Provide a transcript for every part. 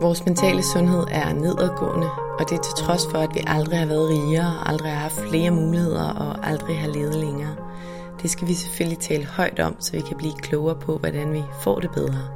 Vores mentale sundhed er nedadgående, og det er til trods for, at vi aldrig har været rigere, aldrig har haft flere muligheder og aldrig har levet længere. Det skal vi selvfølgelig tale højt om, så vi kan blive klogere på, hvordan vi får det bedre.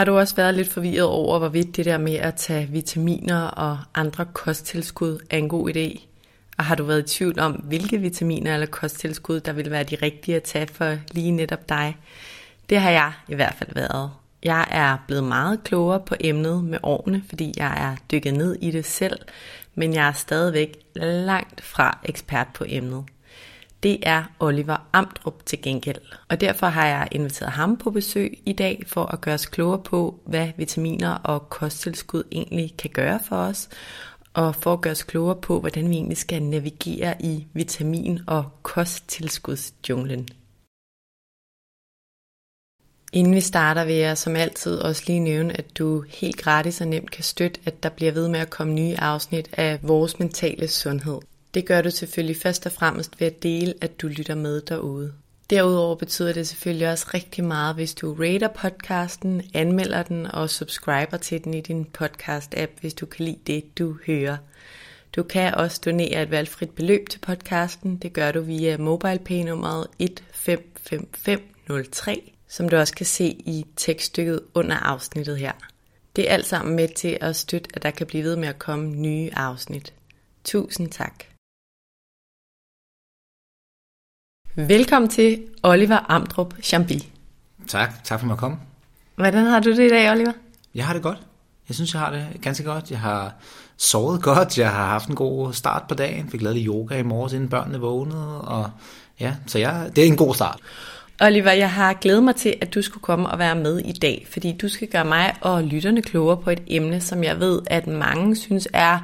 Har du også været lidt forvirret over, hvorvidt det der med at tage vitaminer og andre kosttilskud er en god idé? Og har du været i tvivl om, hvilke vitaminer eller kosttilskud, der vil være de rigtige at tage for lige netop dig? Det har jeg i hvert fald været. Jeg er blevet meget klogere på emnet med årene, fordi jeg er dykket ned i det selv, men jeg er stadigvæk langt fra ekspert på emnet. Det er Oliver Amdrup til gengæld. Og derfor har jeg inviteret ham på besøg i dag for at gøre os klogere på, hvad vitaminer og kosttilskud egentlig kan gøre for os, og for at gøre os klogere på, hvordan vi egentlig skal navigere i vitamin- og kosttilskudsjunglen. Inden vi starter vil jeg som altid også lige nævne, at du helt gratis og nemt kan støtte, at der bliver ved med at komme nye afsnit af vores mentale sundhed. Det gør du selvfølgelig først og fremmest ved at dele, at du lytter med derude. Derudover betyder det selvfølgelig også rigtig meget, hvis du rater podcasten, anmelder den og subscriber til den i din podcast-app, hvis du kan lide det, du hører. Du kan også donere et valgfrit beløb til podcasten. Det gør du via MobilePay-nummeret 155503, som du også kan se i tekststykket under afsnittet her. Det er alt sammen med til at støtte, at der kan blive ved med at komme nye afsnit. Tusind tak. Velkommen til Oliver Amdrup Chambi. Tak, tak for at komme. Hvordan har du det i dag, Oliver? Jeg har det godt. Jeg synes, jeg har det ganske godt. Jeg har sovet godt. Jeg har haft en god start på dagen. Fik lavet lidt yoga i morges, inden børnene vågnede. Og ja, så jeg, det er en god start. Oliver, jeg har glædet mig til, at du skulle komme og være med i dag, fordi du skal gøre mig og lytterne klogere på et emne, som jeg ved, at mange synes er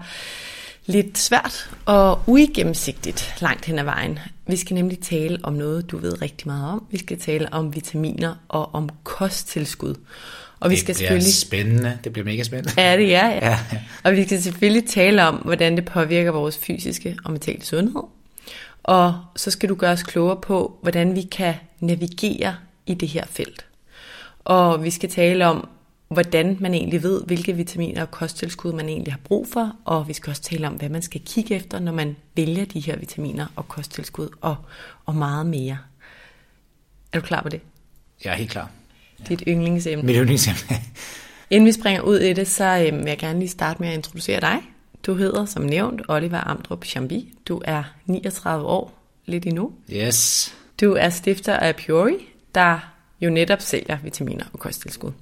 lidt svært og uigennemsigtigt langt hen ad vejen. Vi skal nemlig tale om noget, du ved rigtig meget om. Vi skal tale om vitaminer og om kosttilskud. Og vi det skal bliver selvfølgelig... spændende. Det bliver mega spændende. Ja, det er. Ja. ja. Og vi skal selvfølgelig tale om, hvordan det påvirker vores fysiske og mentale sundhed. Og så skal du gøre os klogere på, hvordan vi kan navigere i det her felt. Og vi skal tale om, hvordan man egentlig ved, hvilke vitaminer og kosttilskud man egentlig har brug for, og vi skal også tale om, hvad man skal kigge efter, når man vælger de her vitaminer og kosttilskud, og, og meget mere. Er du klar på det? Jeg er helt klar. Dit yndlingsemne. Mit yndlingsemne. Inden vi springer ud i det, så øhm, vil jeg gerne lige starte med at introducere dig. Du hedder, som nævnt, Oliver Amdrup Chambi. Du er 39 år, lidt endnu. Yes. Du er stifter af Puri, der jo netop sælger vitaminer og kosttilskud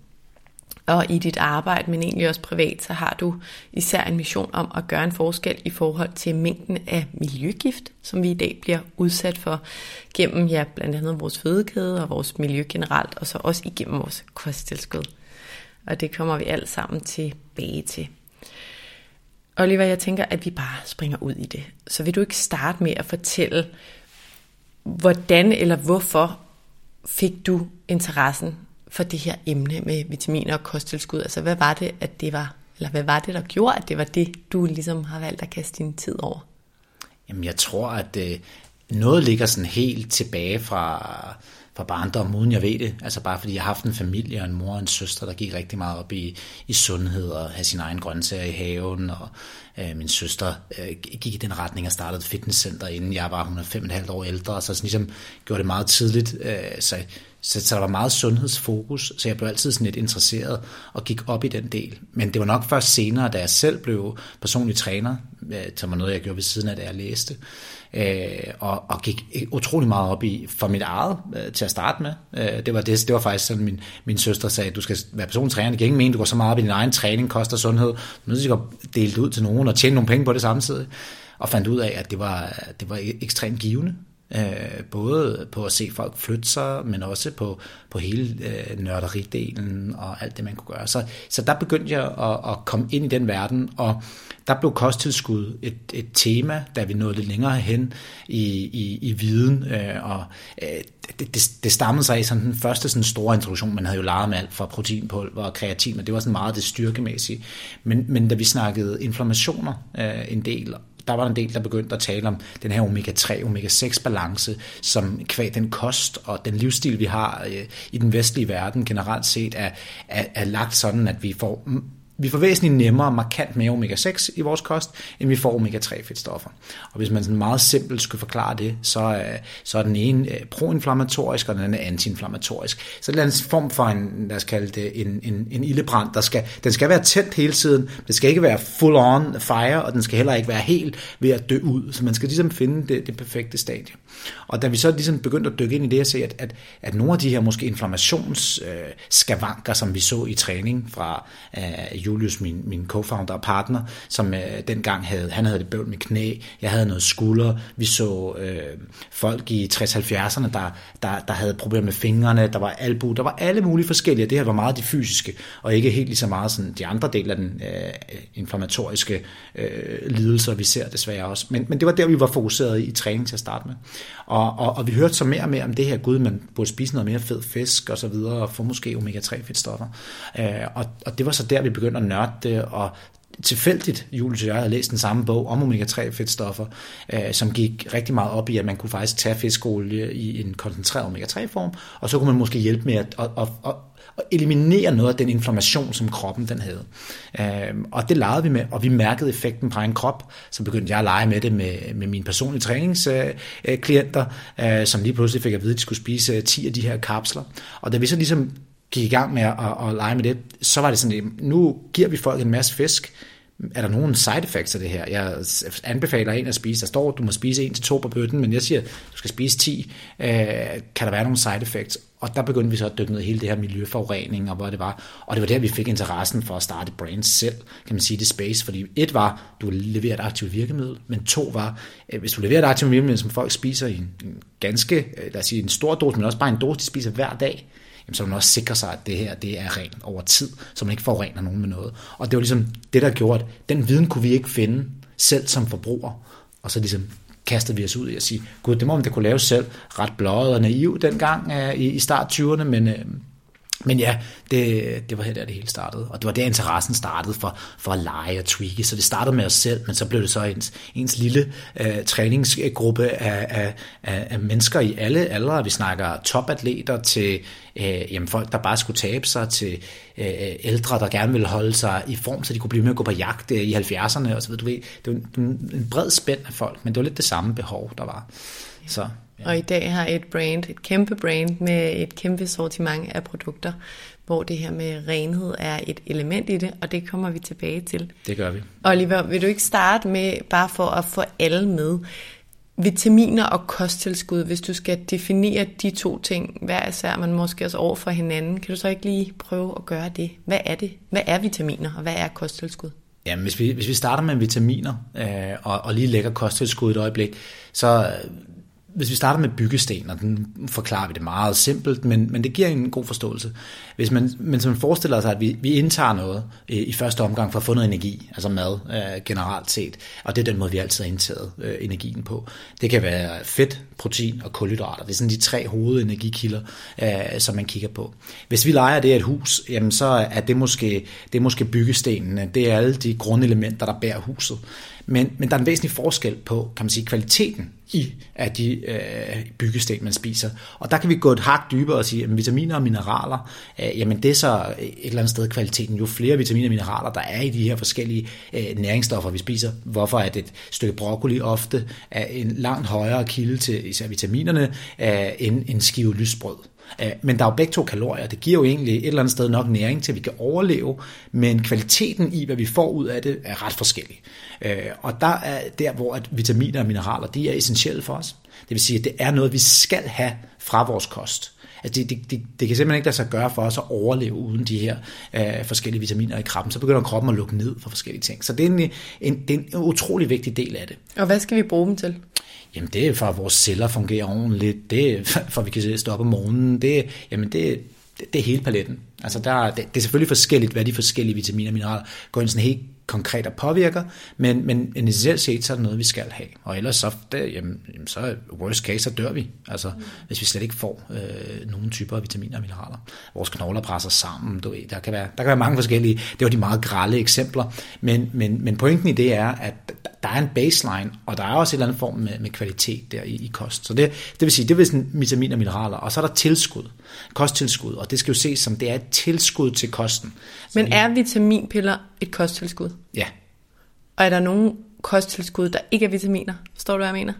og i dit arbejde, men egentlig også privat, så har du især en mission om at gøre en forskel i forhold til mængden af miljøgift, som vi i dag bliver udsat for gennem ja, blandt andet vores fødekæde og vores miljø generelt, og så også igennem vores kosttilskud. Og det kommer vi alt sammen tilbage til. Oliver, jeg tænker, at vi bare springer ud i det. Så vil du ikke starte med at fortælle, hvordan eller hvorfor fik du interessen for det her emne med vitaminer og kosttilskud? Altså, hvad var det, at det var, eller hvad var det, der gjorde, at det var det, du ligesom har valgt at kaste din tid over? Jamen, jeg tror, at øh, noget ligger sådan helt tilbage fra, fra barndom, uden jeg ved det. Altså bare fordi jeg har haft en familie og en mor og en søster, der gik rigtig meget op i, i sundhed og have sin egen grøntsager i haven. Og øh, min søster øh, gik i den retning og startede et fitnesscenter, inden jeg var, hun er fem og et halvt år ældre. Så sådan ligesom gjorde det meget tidligt. Øh, så så, så der var meget sundhedsfokus, så jeg blev altid sådan lidt interesseret og gik op i den del. Men det var nok først senere, da jeg selv blev personlig træner, øh, som var noget, jeg gjorde ved siden af, da jeg læste, øh, og, og gik utrolig meget op i for mit eget øh, til at starte med. Øh, det, var det, det var faktisk sådan, min, min søster sagde, du skal være personlig træner. Det kan ikke mene, du går så meget op i din egen træning, koster sundhed. Du er nødt til at dele det ud til nogen og tjene nogle penge på det samtidig. Og fandt ud af, at det var, det var ekstremt givende. Øh, både på at se folk flytte sig, men også på, på hele øh, nørderidelen og alt det, man kunne gøre. Så, så der begyndte jeg at, at komme ind i den verden, og der blev kosttilskud et, et tema, da vi nåede lidt længere hen i, i, i viden, øh, og øh, det, det, det stammede sig i sådan den første sådan store introduktion, man havde jo leget med alt fra proteinpulver og kreatin, men det var sådan meget det styrkemæssige. Men, men da vi snakkede inflammationer øh, en del, der var en del, der begyndte at tale om den her omega-3, omega-6 balance, som kvæg den kost og den livsstil, vi har øh, i den vestlige verden generelt set, er, er, er lagt sådan, at vi får vi får væsentligt nemmere markant mere omega-6 i vores kost, end vi får omega-3 fedtstoffer. Og hvis man sådan meget simpelt skulle forklare det, så, øh, så er den ene øh, proinflammatorisk, og den anden antiinflammatorisk. Så det er en form for en, lad os kalde det, en, en, en ildebrand. Der skal, den skal være tændt hele tiden. Det skal ikke være full on fire, og den skal heller ikke være helt ved at dø ud. Så man skal ligesom finde det, det perfekte stadie. Og da vi så ligesom begyndte at dykke ind i det, og se, at, at, at nogle af de her måske inflammationsskavanker, øh, som vi så i træning fra øh, Julius, min, min co-founder og partner, som øh, dengang havde, han havde det bøvl med knæ, jeg havde noget skulder, vi så øh, folk i 60-70'erne, der, der, der havde problemer med fingrene, der var albu, der var alle mulige forskellige, det her var meget de fysiske, og ikke helt lige så meget sådan de andre dele af den øh, inflammatoriske øh, lidelser, vi ser desværre også. Men, men det var der, vi var fokuseret i, i træning til at starte med. Og, og, og vi hørte så mere og mere om det her, gud, man burde spise noget mere fed fisk og så videre, og få måske omega-3 fedtstoffer. Øh, og, og det var så der, vi begyndte at nørde det, og tilfældigt, Julius og jeg havde læst den samme bog om omega-3 fedtstoffer, øh, som gik rigtig meget op i, at man kunne faktisk tage fiskolie i en koncentreret omega-3 form, og så kunne man måske hjælpe med at, at, at, at eliminere noget af den inflammation, som kroppen den havde. Øh, og det legede vi med, og vi mærkede effekten på en krop. Så begyndte jeg at lege med det med, med mine personlige træningsklienter, øh, øh som lige pludselig fik at vide, at de skulle spise øh, 10 af de her kapsler. Og da vi så ligesom gik i gang med at, at, at lege med det, så var det sådan, at nu giver vi folk en masse fisk, er der nogen side effects af det her? Jeg anbefaler en at spise, der står, du må spise en til to på bøtten, men jeg siger, du skal spise 10. Øh, kan der være nogle side effects? Og der begyndte vi så at dykke ned i hele det her miljøforurening, og hvor det var. Og det var der, vi fik interessen for at starte brands selv, kan man sige, det space. Fordi et var, du leverer et aktivt virkemiddel, men to var, øh, hvis du leverer et aktivt virkemiddel, som folk spiser i en, en ganske, øh, lad os sige, en stor dose, men også bare en dose, de spiser hver dag, jamen, så vil man også sikre sig, at det her det er rent over tid, så man ikke forurener nogen med noget. Og det var ligesom det, der gjorde, at den viden kunne vi ikke finde selv som forbruger. Og så ligesom kastede vi os ud i at sige, gud, det må man da kunne lave selv. Ret blødt og naiv dengang uh, i, i start 20'erne, men, øh, men ja, det, det var her, der det hele startede. Og det var der, interessen startede for, for at lege og tweake. Så det startede med os selv, men så blev det så ens, ens lille øh, træningsgruppe af, af, af, af mennesker i alle aldre. Vi snakker topatleter til øh, jamen, folk, der bare skulle tabe sig, til øh, ældre, der gerne ville holde sig i form, så de kunne blive med at gå på jagt øh, i 70'erne. Og så, du ved, det var en bred spænd af folk, men det var lidt det samme behov, der var. Så Ja. Og i dag har et brand, et kæmpe brand med et kæmpe sortiment af produkter, hvor det her med renhed er et element i det, og det kommer vi tilbage til. Det gør vi. Oliver, vil du ikke starte med, bare for at få alle med, vitaminer og kosttilskud, hvis du skal definere de to ting, hver især, man måske også over for hinanden, kan du så ikke lige prøve at gøre det? Hvad er det? Hvad er vitaminer, og hvad er kosttilskud? Ja, hvis vi, hvis vi starter med vitaminer, øh, og, og lige lægger kosttilskud et øjeblik, så hvis vi starter med byggesten, og den forklarer vi det meget simpelt, men, men det giver en god forståelse. Hvis man, men hvis man forestiller sig, at vi, vi indtager noget i, i første omgang for at få noget energi, altså mad øh, generelt set, og det er den måde, vi altid har indtaget øh, energien på. Det kan være fedt, protein og kulhydrater. Det er sådan de tre hovedenergikilder, øh, som man kigger på. Hvis vi leger det et hus, jamen så er det måske, det er måske byggestenene. Det er alle de grundelementer, der bærer huset. Men, men der er en væsentlig forskel på, kan man sige, kvaliteten i af de øh, byggesten, man spiser. Og der kan vi gå et hak dybere og sige, at vitaminer og mineraler, øh, jamen det er så et eller andet sted kvaliteten. Jo flere vitaminer og mineraler, der er i de her forskellige øh, næringsstoffer, vi spiser, hvorfor er det et stykke broccoli ofte er en langt højere kilde til især vitaminerne, øh, end en skive lysbrød. Øh, men der er jo begge to kalorier. Det giver jo egentlig et eller andet sted nok næring til, at vi kan overleve, men kvaliteten i, hvad vi får ud af det, er ret forskellig. Øh, og der er der, hvor at vitaminer og mineraler, de er essentielle for os. Det vil sige, at det er noget, vi skal have fra vores kost. Altså det, det, det, det kan simpelthen ikke lade sig gøre for os at overleve uden de her øh, forskellige vitaminer i kroppen. Så begynder kroppen at lukke ned for forskellige ting. Så det er en, en, det er en utrolig vigtig del af det. Og hvad skal vi bruge dem til? Jamen det er for, at vores celler fungerer ordentligt. Det er for, at vi kan stå op om morgenen. Det, jamen det, det, det er hele paletten. Altså der, det, det er selvfølgelig forskelligt, hvad de forskellige vitaminer og mineraler går ind sådan helt konkret og påvirker, men, men essentielt set, så er det noget, vi skal have. Og ellers så, det, jamen, så worst case, så dør vi, altså, mm. hvis vi slet ikke får øh, nogle typer af vitaminer og mineraler. Vores knogler presser sammen, du ved, der kan, være, der kan være mange forskellige, det var de meget grælde eksempler, men, men, men pointen i det er, at der er en baseline, og der er også en eller anden form med, med kvalitet der i, i kost. Så det, det vil sige, det er sådan vitaminer og mineraler, og så er der tilskud, kosttilskud, og det skal jo ses som, det er et tilskud til kosten. Men er vitaminpiller et kosttilskud? Ja. Og er der nogle kosttilskud, der ikke er vitaminer? Forstår du, hvad jeg mener?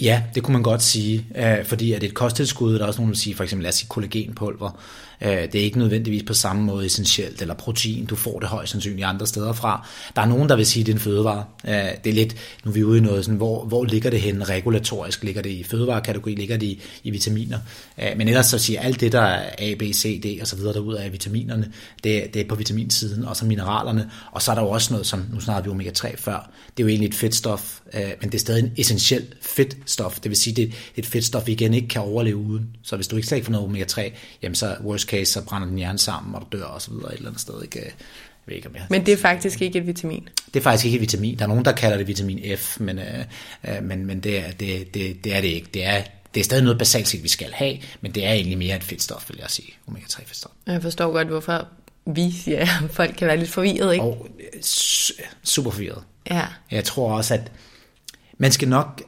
Ja, det kunne man godt sige, øh, fordi at et kosttilskud, der er også nogen, der siger, for eksempel lad os sige kollagenpulver, Øh, det er ikke nødvendigvis på samme måde essentielt, eller protein, du får det højst sandsynligt andre steder fra. Der er nogen, der vil sige, at det er en fødevare. Øh, det er lidt, nu er vi ude i noget sådan, hvor, hvor ligger det henne regulatorisk? Ligger det i fødevarekategori? Ligger det i, i vitaminer? Øh, men ellers så siger alt det, der er A, B, C, D og så videre derude af vitaminerne, det, det er på vitaminsiden, og så mineralerne, og så er der jo også noget, som nu snakker vi omega-3 før, det er jo egentlig et fedtstof, men det er stadig en essentiel fedtstof. Det vil sige, det er et fedtstof, vi igen ikke kan overleve uden. Så hvis du ikke slet ikke får noget omega-3, jamen så worst case, så brænder den hjerne sammen, og du dør og så videre et eller andet sted. Ikke? Jeg ved ikke, om jeg... Men det er faktisk ikke et vitamin? Det er faktisk ikke et vitamin. Der er nogen, der kalder det vitamin F, men, øh, øh, men, men det, er, det, det, det er det ikke. Det er, det er stadig noget basalt set, vi skal have, men det er egentlig mere et fedtstof, vil jeg sige. Omega-3 fedtstof. Jeg forstår godt, hvorfor vi siger, at folk kan være lidt forvirret, ikke? Og super forvirret. Ja. Jeg tror også, at man skal nok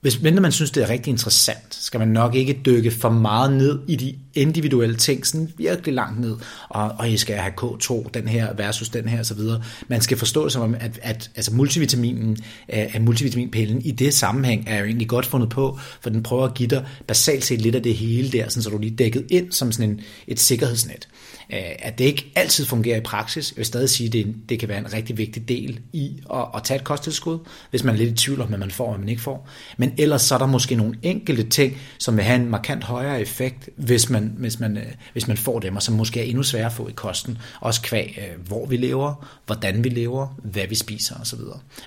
hvis man synes, det er rigtig interessant, skal man nok ikke dykke for meget ned i de individuelle ting, sådan virkelig langt ned, og, og I skal have K2, den her versus den her osv. Man skal forstå det som at, at altså multivitaminen, øh, at multivitaminpillen i det sammenhæng er jo egentlig godt fundet på, for den prøver at give dig basalt set lidt af det hele der, sådan, så du lige dækket ind som sådan en, et sikkerhedsnet. Øh, at det ikke altid fungerer i praksis. Jeg vil stadig sige, at det, det kan være en rigtig vigtig del i at, at tage et kosttilskud, hvis man er lidt i tvivl om, hvad man får og hvad man ikke får. Men ellers så er der måske nogle enkelte ting, som vil have en markant højere effekt, hvis man, hvis man, øh, hvis man får dem, og som måske er endnu sværere at få i kosten. Også kvæg, øh, hvor vi lever, hvordan vi lever, hvad vi spiser osv.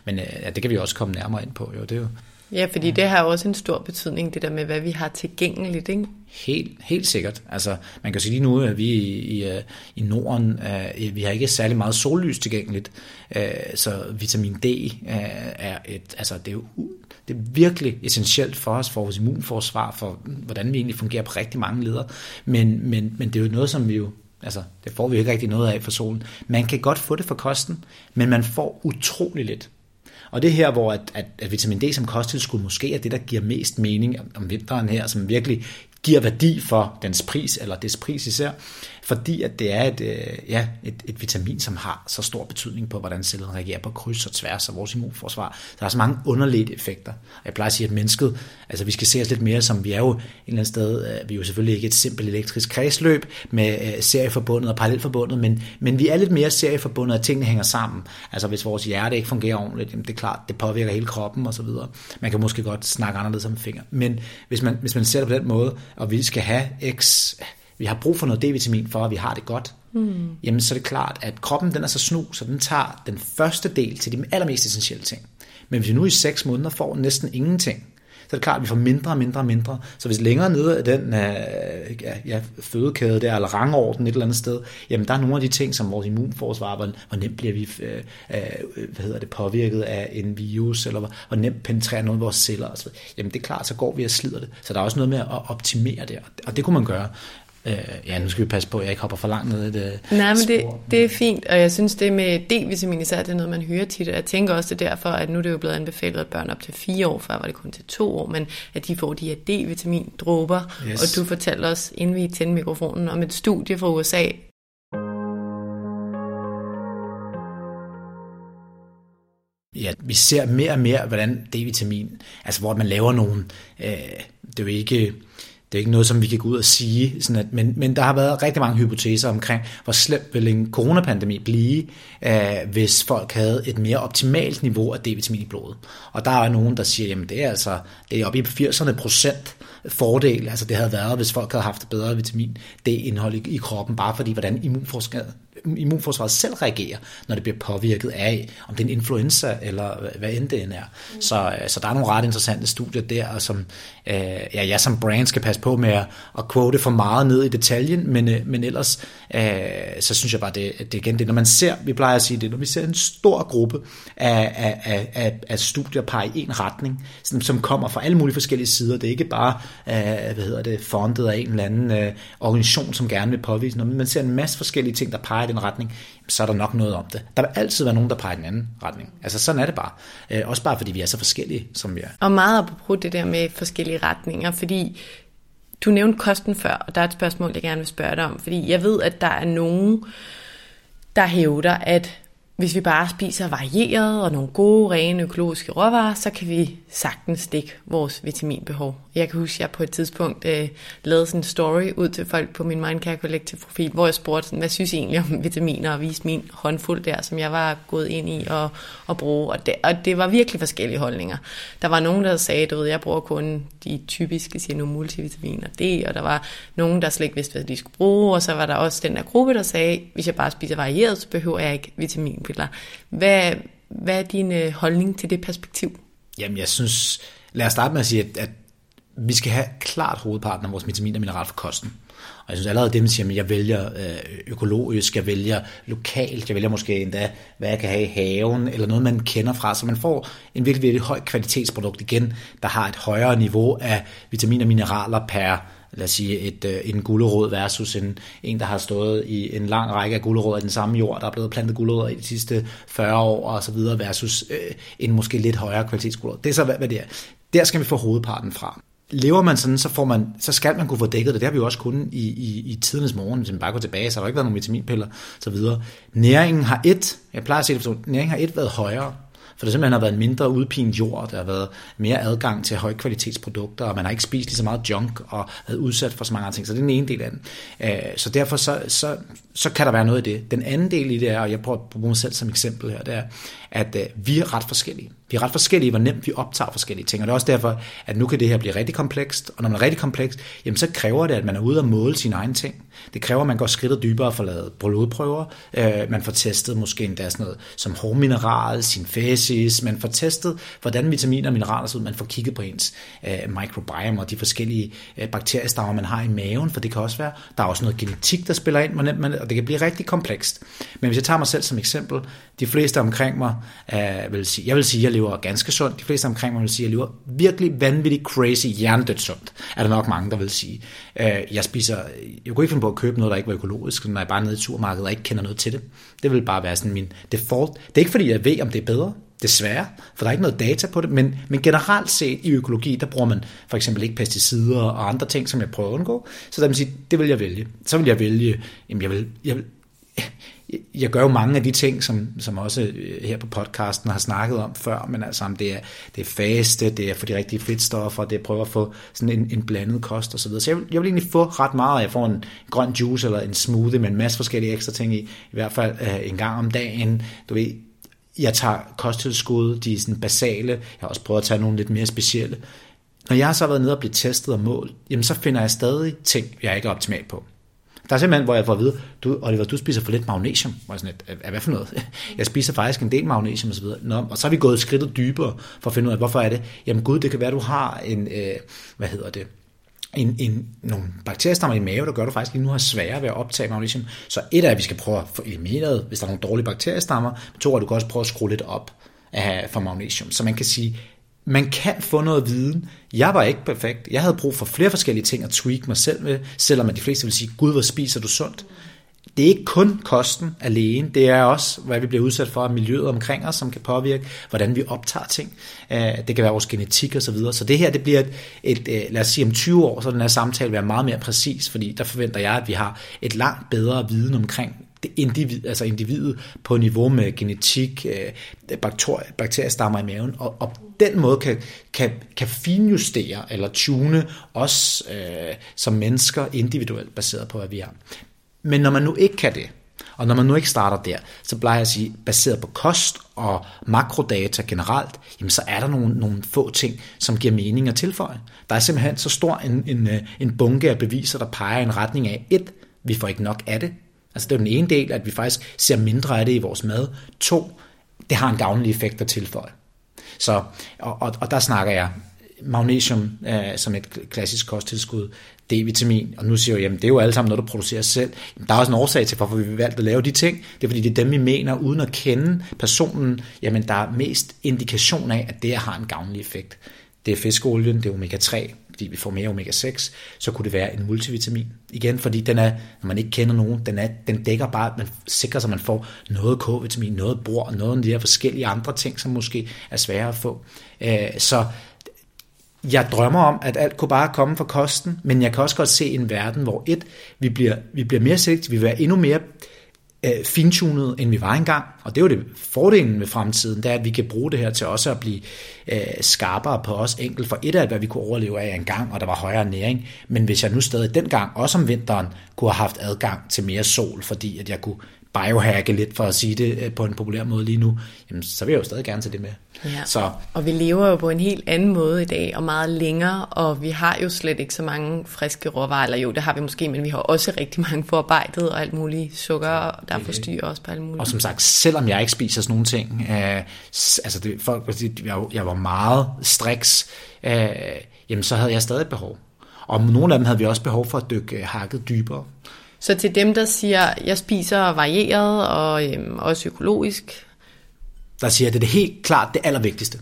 Men ja, det kan vi også komme nærmere ind på. Jo, det er jo Ja, fordi det har også en stor betydning, det der med, hvad vi har tilgængeligt, ikke? Helt, helt sikkert. Altså, man kan sige lige nu, at vi i, i, øh, i Norden, uh, vi har ikke særlig meget sollys tilgængeligt, uh, så vitamin D uh, er et, altså det er jo det er virkelig essentielt for os, for vores immunforsvar, for mm, hvordan vi egentlig fungerer på rigtig mange leder. Men, men, men det er jo noget, som vi jo Altså, det får vi ikke rigtig noget af for solen. Man kan godt få det for kosten, men man får utrolig lidt. Og det her, hvor at, at, at vitamin D som kosttilskud måske er det, der giver mest mening om vinteren her, som virkelig giver værdi for dens pris, eller dets pris især, fordi at det er et, øh, ja, et, et vitamin, som har så stor betydning på, hvordan cellen reagerer på kryds og tværs af vores immunforsvar. Der er så mange underledte effekter. Jeg plejer at sige, at mennesket, altså vi skal se os lidt mere som, vi er jo et eller andet sted, øh, vi er jo selvfølgelig ikke et simpelt elektrisk kredsløb med øh, serieforbundet og parallelforbundet, men, men vi er lidt mere serieforbundet, og tingene hænger sammen. Altså hvis vores hjerte ikke fungerer ordentligt, jamen det er klart, det påvirker hele kroppen og så videre. Man kan måske godt snakke anderledes om fingre. Men hvis man, hvis man ser det på den måde, og vi skal have x, vi har brug for noget D-vitamin for, at vi har det godt, mm. jamen så er det klart, at kroppen den er så snu, så den tager den første del til de allermest essentielle ting. Men hvis vi nu i 6 måneder får næsten ingenting, så er det klart, at vi får mindre og mindre og mindre. Så hvis længere nede af den uh, ja, ja, fødekæde der, eller rangorden et eller andet sted, jamen der er nogle af de ting, som vores immunforsvar, hvor, hvor nemt bliver vi uh, uh, hvad hedder det, påvirket af en virus, eller hvor, hvor nemt penetrerer noget af vores celler. Og så, jamen det er klart, så går vi og slider det. Så der er også noget med at optimere det, og det kunne man gøre. Øh, ja, nu skal vi passe på, at jeg ikke hopper for langt ned i det Nej, men det, det er fint, og jeg synes, det med D-vitamin især, det er noget, man hører tit, og jeg tænker også, det er derfor, at nu er det jo blevet anbefalet, at børn op til fire år, før var det kun til to år, men at de får de her D-vitamin-dråber, yes. og du fortalte os, inden vi tændte mikrofonen, om et studie fra USA, Ja, vi ser mere og mere, hvordan D-vitamin, altså hvor man laver nogle, øh, det er jo ikke det er ikke noget, som vi kan gå ud og sige, sådan at, men, men der har været rigtig mange hypoteser omkring, hvor slemt vil en coronapandemi blive, øh, hvis folk havde et mere optimalt niveau af D-vitamin i blodet. Og der er nogen, der siger, jamen det er altså det er oppe i 80'erne procent fordel, altså det havde været, hvis folk havde haft bedre vitamin D-indhold i, i kroppen, bare fordi hvordan immunforsvaret immunforsvaret selv reagerer, når det bliver påvirket af, om det er en influenza, eller hvad end det end er. Mm. Så, øh, så der er nogle ret interessante studier der, som øh, ja, jeg som brand skal passe på med at, at quote for meget ned i detaljen, men, øh, men ellers øh, så synes jeg bare, det, det igen det, når man ser, vi plejer at sige det, når vi ser en stor gruppe af, af, af, af studier pege i en retning, som, som kommer fra alle mulige forskellige sider, det er ikke bare, øh, hvad hedder det, fondet af en eller anden øh, organisation, som gerne vil påvise noget, men man ser en masse forskellige ting, der peger den retning, så er der nok noget om det. Der vil altid være nogen, der peger i den anden retning. Altså sådan er det bare. Øh, også bare fordi vi er så forskellige, som vi er. Og meget apropos det der med forskellige retninger, fordi du nævnte kosten før, og der er et spørgsmål, jeg gerne vil spørge dig om, fordi jeg ved, at der er nogen, der hævder, at hvis vi bare spiser varieret og nogle gode, rene økologiske råvarer, så kan vi sagtens dække vores vitaminbehov. Jeg kan huske, at jeg på et tidspunkt øh, lavede sådan en story ud til folk på min Mindcare Collective profil, hvor jeg spurgte, sådan, hvad synes I egentlig om vitaminer, og viste min håndfuld der, som jeg var gået ind i og, og bruge. Og det, og det var virkelig forskellige holdninger. Der var nogen, der sagde, du ved, jeg bruger kun de typiske, siger nu, multivitaminer D, og der var nogen, der slet ikke vidste, hvad de skulle bruge, og så var der også den der gruppe, der sagde, hvis jeg bare spiser varieret, så behøver jeg ikke vitaminpiller. Hvad, hvad er din øh, holdning til det perspektiv? Jamen, jeg synes, lad os starte med at sige, at, at vi skal have klart hovedparten af vores vitaminer og mineral for kosten. Og jeg synes allerede det, man siger, at jeg vælger øh, økologisk, jeg vælger lokalt, jeg vælger måske endda, hvad jeg kan have i haven, eller noget, man kender fra, så man får en virkelig, virkelig høj kvalitetsprodukt igen, der har et højere niveau af vitaminer og mineraler per lad os sige, et, øh, en gulerod versus en, en, der har stået i en lang række af gulerødder i den samme jord, der er blevet plantet gulerødder i de sidste 40 år og så videre, versus øh, en måske lidt højere kvalitetsgulerod. Det er så, hvad, hvad det er. Der skal vi få hovedparten fra lever man sådan, så, får man, så skal man kunne få dækket det. Det har vi jo også kun i, i, i tidernes morgen, hvis man bare går tilbage, så har der ikke været nogen vitaminpiller, så videre. Næringen har et, jeg plejer at sige det, næringen har et været højere, for det simpelthen har været en mindre udpint jord, der har været mere adgang til højkvalitetsprodukter, og man har ikke spist lige så meget junk og været udsat for så mange andre ting. Så det er den ene del af den. Øh, så derfor så, så, så kan der være noget i det. Den anden del i det er, og jeg prøver at bruge mig selv som eksempel her, det er, at øh, vi er ret forskellige. Vi er ret forskellige, hvor nemt vi optager forskellige ting. Og det er også derfor, at nu kan det her blive rigtig komplekst. Og når man er rigtig komplekst, jamen så kræver det, at man er ude og måle sine egne ting. Det kræver, at man går skridtet dybere og får lavet blodprøver. Øh, man får testet måske endda sådan noget som hårmineral, sin facies. Man får testet, hvordan vitaminer og mineraler ser ud. Man får kigget på ens øh, microbiome og de forskellige øh, bakteriestammer, man har i maven. For det kan også være, der er også noget genetik, der spiller ind, man, og det kan blive rigtig komplekst. Men hvis jeg tager mig selv som eksempel, de fleste omkring mig øh, vil sige, jeg vil sige, jeg lever ganske sundt. De fleste omkring mig vil sige, at jeg lever virkelig vanvittigt crazy, hjernedødt sundt. Er der nok mange, der vil sige. Øh, jeg spiser, jeg kunne ikke finde på at købe noget, der ikke var økologisk, når jeg bare er nede i supermarkedet og ikke kender noget til det. Det vil bare være sådan min default. Det er ikke fordi, jeg ved, om det er bedre. desværre, for der er ikke noget data på det, men, men generelt set i økologi, der bruger man for eksempel ikke pesticider og andre ting, som jeg prøver at undgå, så der vil sige, det vil jeg vælge. Så vil jeg vælge, jamen jeg vil, jeg vil jeg gør jo mange af de ting, som, som også øh, her på podcasten har snakket om før, men altså om det er, det er faste, det er for de rigtige fedtstoffer, det er at prøve at få sådan en, en blandet kost osv. Så, så jeg vil, jeg vil egentlig få ret meget, jeg får en grøn juice eller en smoothie med en masse forskellige ekstra ting i, i hvert fald øh, en gang om dagen. Du ved, jeg tager kosttilskud, de er sådan basale, jeg har også prøvet at tage nogle lidt mere specielle. Når jeg har så været nede og blive testet og målt, jamen så finder jeg stadig ting, jeg ikke er optimal på. Der er simpelthen, hvor jeg får at vide, du, Oliver, du spiser for lidt magnesium. Og sådan et, hvad for noget? Jeg spiser faktisk en del magnesium osv. Nå, og så er vi gået skridtet dybere for at finde ud af, hvorfor er det? Jamen gud, det kan være, at du har en, øh, hvad hedder det, en, en, nogle bakteriestammer i maven, der gør, at du faktisk lige nu har sværere ved at optage magnesium. Så et er, at vi skal prøve at få elimineret, hvis der er nogle dårlige bakteriestammer. To er, at du kan også prøve at skrue lidt op af, for magnesium. Så man kan sige, man kan få noget viden. Jeg var ikke perfekt. Jeg havde brug for flere forskellige ting at tweak mig selv med, selvom de fleste vil sige, gud, hvor spiser du sundt? Det er ikke kun kosten alene, det er også, hvad vi bliver udsat for af miljøet omkring os, som kan påvirke, hvordan vi optager ting. Øh, det kan være vores genetik og så videre. Så det her, det bliver et, et, øh, lad os sige om 20 år, så den her samtale være meget mere præcis, fordi der forventer jeg, at vi har et langt bedre viden omkring det individ, altså individet på niveau med genetik, øh, bakterier, bakteriestammer i maven, og, og den måde kan, kan, kan finjustere eller tune os øh, som mennesker individuelt baseret på, hvad vi har. Men når man nu ikke kan det, og når man nu ikke starter der, så plejer jeg at sige, baseret på kost og makrodata generelt, jamen så er der nogle, nogle få ting, som giver mening at tilføje. Der er simpelthen så stor en, en, øh, en bunke af beviser, der peger i en retning af, et, vi får ikke nok af det, Altså det er den ene del, at vi faktisk ser mindre af det i vores mad. To, det har en gavnlig effekt at tilføje. Så, og, og, og der snakker jeg magnesium øh, som et klassisk kosttilskud, D-vitamin, og nu siger jeg, jamen det er jo alle sammen noget, du producerer selv. Jamen, der er også en årsag til, hvorfor vi valgt at lave de ting. Det er fordi, det er dem, vi mener, uden at kende personen, jamen der er mest indikation af, at det har en gavnlig effekt. Det er fiskeolien, det er omega-3, fordi vi får mere omega-6, så kunne det være en multivitamin. Igen, fordi den er, når man ikke kender nogen, den, er, den dækker bare, man sikrer sig, at man får noget K-vitamin, noget bor, noget af de her forskellige andre ting, som måske er svære at få. Øh, så jeg drømmer om, at alt kunne bare komme fra kosten, men jeg kan også godt se en verden, hvor et, vi bliver, vi bliver mere selektive, vi vil være endnu mere øh, Øh, fintunet, end vi var engang. Og det er jo det fordelen med fremtiden, det er, at vi kan bruge det her til også at blive øh, skarpere på os enkelt. For et af, hvad vi kunne overleve af engang, og der var højere næring. Men hvis jeg nu stadig dengang, også om vinteren, kunne have haft adgang til mere sol, fordi at jeg kunne biohacke lidt, for at sige det øh, på en populær måde lige nu, jamen, så vil jeg jo stadig gerne tage det med. Ja. Så. Og vi lever jo på en helt anden måde i dag, og meget længere, og vi har jo slet ikke så mange friske råvarer, eller jo, det har vi måske, men vi har også rigtig mange forarbejdet og alt muligt sukker, der okay. forstyrrer os på alt muligt. Og som sagt, selvom jeg ikke spiser sådan nogle ting, øh, altså det, folk, jeg, jeg var meget striks, øh, jamen så havde jeg stadig behov. Og nogle af dem havde vi også behov for at dykke hakket dybere. Så til dem, der siger, jeg spiser varieret og øhm, også økologisk, der siger, at det er det helt klart det allervigtigste.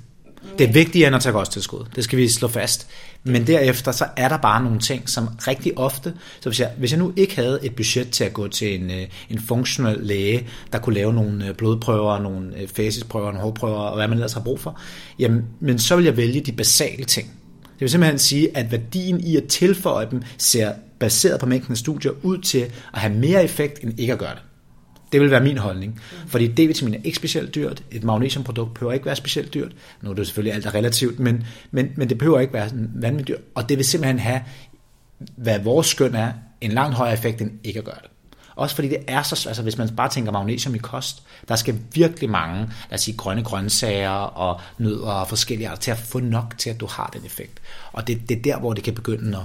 Det er vigtigere end at tage kosttilskud. Det skal vi slå fast. Men derefter, så er der bare nogle ting, som rigtig ofte... Så hvis jeg, hvis jeg nu ikke havde et budget til at gå til en, øh, en funktionel læge, der kunne lave nogle øh, blodprøver, nogle øh, fæsisprøver, nogle hårprøver, og hvad man ellers har brug for, jamen, men så vil jeg vælge de basale ting. Det vil simpelthen sige, at værdien i at tilføje dem ser baseret på mængden af studier ud til at have mere effekt end ikke at gøre det. Det vil være min holdning. Fordi D-vitamin er ikke specielt dyrt. Et magnesiumprodukt behøver ikke være specielt dyrt. Nu er det selvfølgelig alt er relativt, men, men, men det behøver ikke være vanvittigt dyrt. Og det vil simpelthen have, hvad vores skøn er, en langt højere effekt end ikke at gøre det. Også fordi det er så, altså hvis man bare tænker magnesium i kost, der skal virkelig mange, lad os sige, grønne grøntsager og nødder og forskellige arter til at få nok til, at du har den effekt. Og det, det er der, hvor det kan begynde at,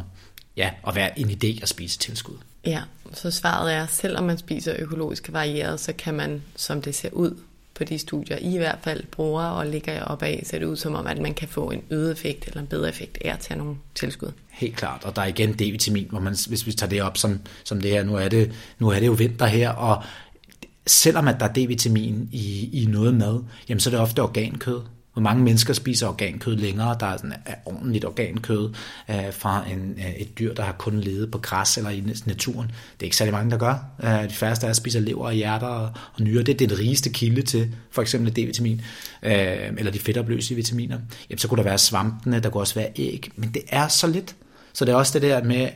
ja, at være en idé at spise tilskud. Ja, så svaret er, selvom man spiser økologisk varieret, så kan man, som det ser ud på de studier, i hvert fald bruger og ligger op af, ser det ud som om, at man kan få en øget effekt eller en bedre effekt af at tage nogle tilskud. Helt klart, og der er igen D-vitamin, hvor man, hvis vi tager det op som, som det her, nu er det, nu er det jo vinter her, og selvom at der er D-vitamin i, i noget mad, jamen så er det ofte organkød. Hvor mange mennesker spiser organkød længere, der er sådan er ordentligt organkød øh, fra en, øh, et dyr, der har kun levet på græs eller i naturen. Det er ikke særlig mange, der gør. Øh, de færreste af os spiser lever og hjerter og, og nyrer. Det er den rigeste kilde til for eksempel D-vitamin, øh, eller de fedtopløse vitaminer. Jamen, så kunne der være svampene, der kunne også være æg, men det er så lidt. Så det er også det der med,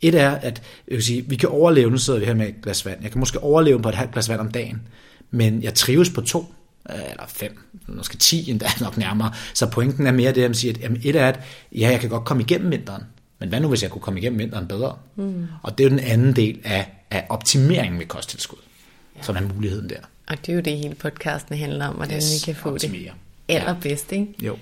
et er, at jeg vil sige, vi kan overleve, nu sidder vi her med et glas vand, jeg kan måske overleve på et halvt glas vand om dagen, men jeg trives på to, eller fem, måske ti endda nok nærmere. Så pointen er mere det, at man siger, at jamen, et er, at ja, jeg kan godt komme igennem vinteren, men hvad nu, hvis jeg kunne komme igennem vinteren bedre? Mm. Og det er jo den anden del af, af optimeringen med kosttilskud, ja. som er muligheden der. Og det er jo det, hele podcasten handler om, hvordan yes, vi kan få optimere. det allerbedst, ikke? Jo.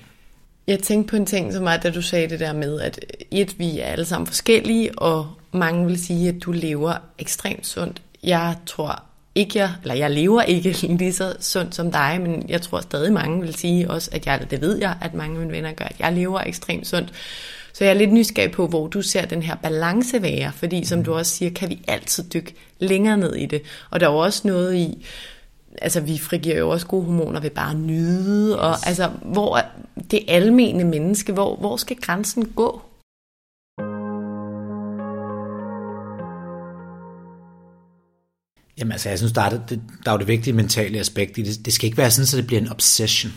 Jeg tænkte på en ting, som var, da du sagde det der med, at et, vi er alle sammen forskellige, og mange vil sige, at du lever ekstremt sundt. Jeg tror ikke, jeg, eller jeg lever ikke lige så sundt som dig, men jeg tror stadig mange vil sige også, at jeg, det ved jeg, at mange af mine venner gør, at jeg lever ekstremt sundt. Så jeg er lidt nysgerrig på, hvor du ser den her balance være, fordi som du også siger, kan vi altid dykke længere ned i det. Og der er jo også noget i, altså vi frigiver jo også gode hormoner ved bare at nyde, yes. og altså hvor det almene menneske, hvor, hvor skal grænsen gå? Jamen altså, jeg synes, der er, det, der er jo det vigtige mentale aspekt i det. Det skal ikke være sådan, så det bliver en obsession.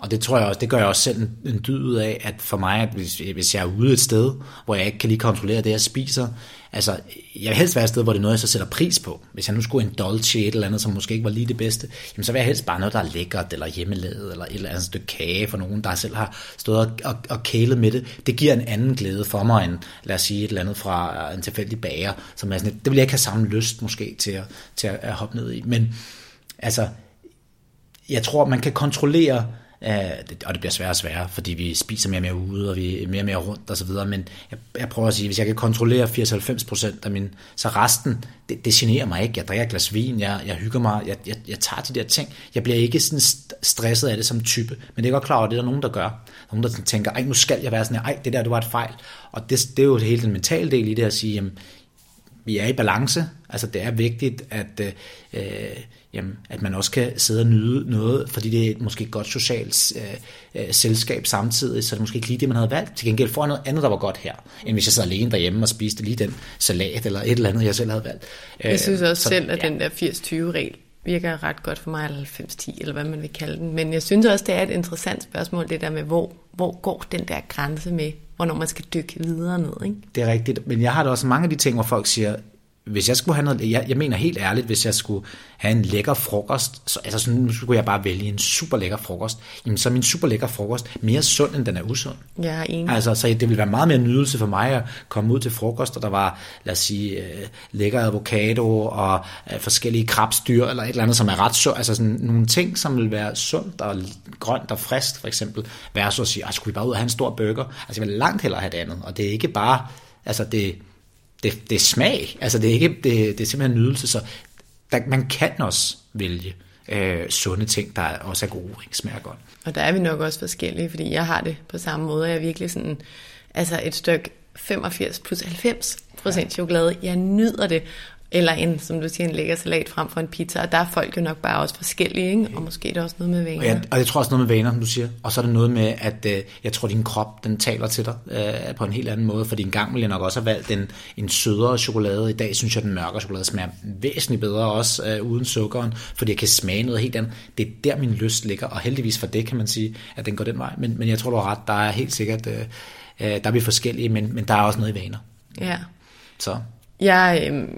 Og det tror jeg også, det gør jeg også selv en, en dyd ud af, at for mig, at hvis, hvis jeg er ude et sted, hvor jeg ikke kan lige kontrollere det, jeg spiser, altså, jeg vil helst være et sted, hvor det er noget, jeg så sætter pris på. Hvis jeg nu skulle en dolce et eller andet, som måske ikke var lige det bedste, jamen så vil jeg helst bare noget, der er lækkert, eller hjemmelavet, eller et eller andet stykke kage for nogen, der selv har stået og, og, og kælet med det. Det giver en anden glæde for mig, end lad os sige et eller andet fra øh, en tilfældig bager, som er sådan, det vil jeg ikke have samme lyst måske til at, til at, at hoppe ned i. Men altså, jeg tror, man kan kontrollere, Øh, og det bliver sværere og sværere, fordi vi spiser mere og mere ude, og vi er mere og mere rundt og så videre, men jeg, jeg prøver at sige, hvis jeg kan kontrollere 80-90% af min, så resten, det, det generer mig ikke. Jeg drikker et glas vin, jeg, jeg hygger mig, jeg, jeg, jeg tager de der ting. Jeg bliver ikke sådan stresset af det som type, men det er godt klar over, at det er der nogen, der gør. Nogen, der tænker, ej, nu skal jeg være sådan her, ej, det der, det var et fejl. Og det, det er jo hele den mentale del i det at sige, jamen, vi er i balance. Altså det er vigtigt, at, øh, jamen, at man også kan sidde og nyde noget, fordi det er måske et godt socialt øh, øh, selskab samtidig, så det er måske ikke lige det, man havde valgt. Til gengæld får jeg noget andet, der var godt her, end hvis jeg sad alene derhjemme og spiste lige den salat eller et eller andet, jeg selv havde valgt. Jeg synes også så, selv, at ja. den der 80-20-regel virker ret godt for mig, eller 90-10, eller hvad man vil kalde den. Men jeg synes også, det er et interessant spørgsmål, det der med, hvor, hvor går den der grænse med, hvornår man skal dykke videre ned. Ikke? Det er rigtigt, men jeg har da også mange af de ting, hvor folk siger, hvis jeg skulle have noget, jeg, jeg mener helt ærligt, hvis jeg skulle have en lækker frokost, så, altså sådan, nu skulle jeg bare vælge en super lækker frokost, jamen så er min super lækker frokost mere sund, end den er usund. Er enig. Altså, så det ville være meget mere nydelse for mig at komme ud til frokost, og der var, lad os sige, øh, lækker avocado og øh, forskellige krabstyr, eller et eller andet, som er ret sundt, altså sådan nogle ting, som vil være sundt og grønt og frisk, for eksempel, versus at sige, skulle vi bare ud og have en stor burger? Altså, jeg vil langt hellere have det andet, og det er ikke bare, altså det, det, det er smag. Altså det er, ikke, det, det er simpelthen nydelse, så der, man kan også vælge øh, sunde ting, der også er gode, ikke smager godt. Og der er vi nok også forskellige, fordi jeg har det på samme måde. Jeg er virkelig sådan, altså et stykke 85 plus 90 procent ja. chokolade. Jeg nyder det eller en, som du siger, en lækker salat frem for en pizza. Og der er folk jo nok bare også forskellige, ikke? og måske er det også noget med vaner. Og jeg, og jeg tror også noget med vaner, som du siger. Og så er det noget med, at øh, jeg tror, din krop, den taler til dig øh, på en helt anden måde, fordi en gang ville jeg nok også have valgt en, en sødere chokolade. I dag synes jeg, at den mørke chokolade smager væsentligt bedre, også øh, uden sukkeren, fordi jeg kan smage noget helt andet. Det er der, min lyst ligger, og heldigvis for det kan man sige, at den går den vej. Men, men jeg tror, du har ret. Der er helt sikkert, øh, øh der er vi forskellige, men, men der er også noget i vaner. Ja. Så. Jeg, øh,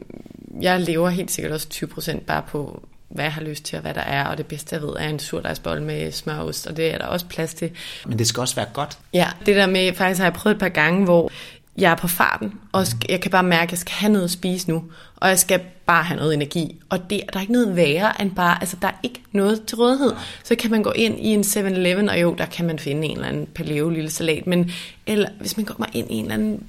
jeg lever helt sikkert også 20% bare på, hvad jeg har lyst til og hvad der er, og det bedste jeg ved er en surdejsbold med smørost, og det er der også plads til. Men det skal også være godt. Ja, det der med, faktisk har jeg prøvet et par gange, hvor jeg er på farten, og jeg kan bare mærke, at jeg skal have noget at spise nu, og jeg skal bare have noget energi. Og det, der er ikke noget værre end bare, altså der er ikke noget til rådighed. Så kan man gå ind i en 7-Eleven, og jo, der kan man finde en eller anden paleo lille salat, men eller hvis man går ind i en eller anden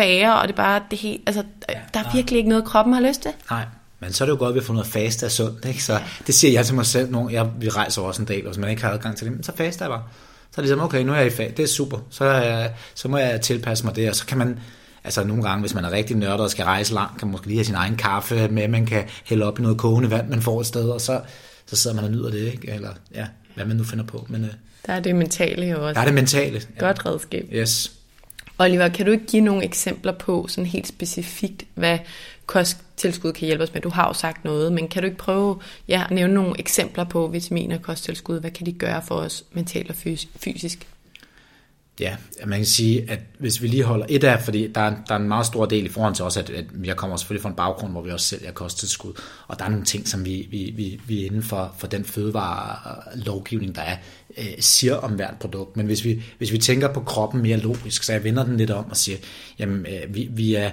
bager, og det er bare det helt, altså, ja, der er virkelig ikke noget, kroppen har lyst til. Nej, men så er det jo godt, at vi har fundet faste af sundt, ikke? Så det siger jeg til mig selv, når jeg, vi rejser også en del, og hvis man ikke har adgang til det, så faster jeg bare. Så er det ligesom, okay, nu er jeg i fag, det er super, så, jeg, så må jeg tilpasse mig det, og så kan man, altså nogle gange, hvis man er rigtig nørdet og skal rejse langt, kan man måske lige have sin egen kaffe med, man kan hælde op i noget kogende vand, man får et sted, og så, så sidder man og nyder det, ikke? Eller, ja, hvad man nu finder på. Men, øh, der er det mentale jo også. Der er det mentale. Godt redskab. Yes. Oliver, kan du ikke give nogle eksempler på, sådan helt specifikt, hvad kosttilskud kan hjælpe os med? Du har jo sagt noget, men kan du ikke prøve ja, at nævne nogle eksempler på vitaminer og kosttilskud? Hvad kan de gøre for os mentalt og fysisk? Ja, man kan sige, at hvis vi lige holder et af, fordi der er, der er en meget stor del i forhold til også, at, at jeg kommer selvfølgelig fra en baggrund, hvor vi også sælger kosttilskud, og der er nogle ting, som vi, vi, vi, vi inden for, for den fødevarelovgivning, der er, øh, siger om hvert produkt. Men hvis vi, hvis vi tænker på kroppen mere logisk, så jeg vender den lidt om og siger, jamen øh, vi, vi er,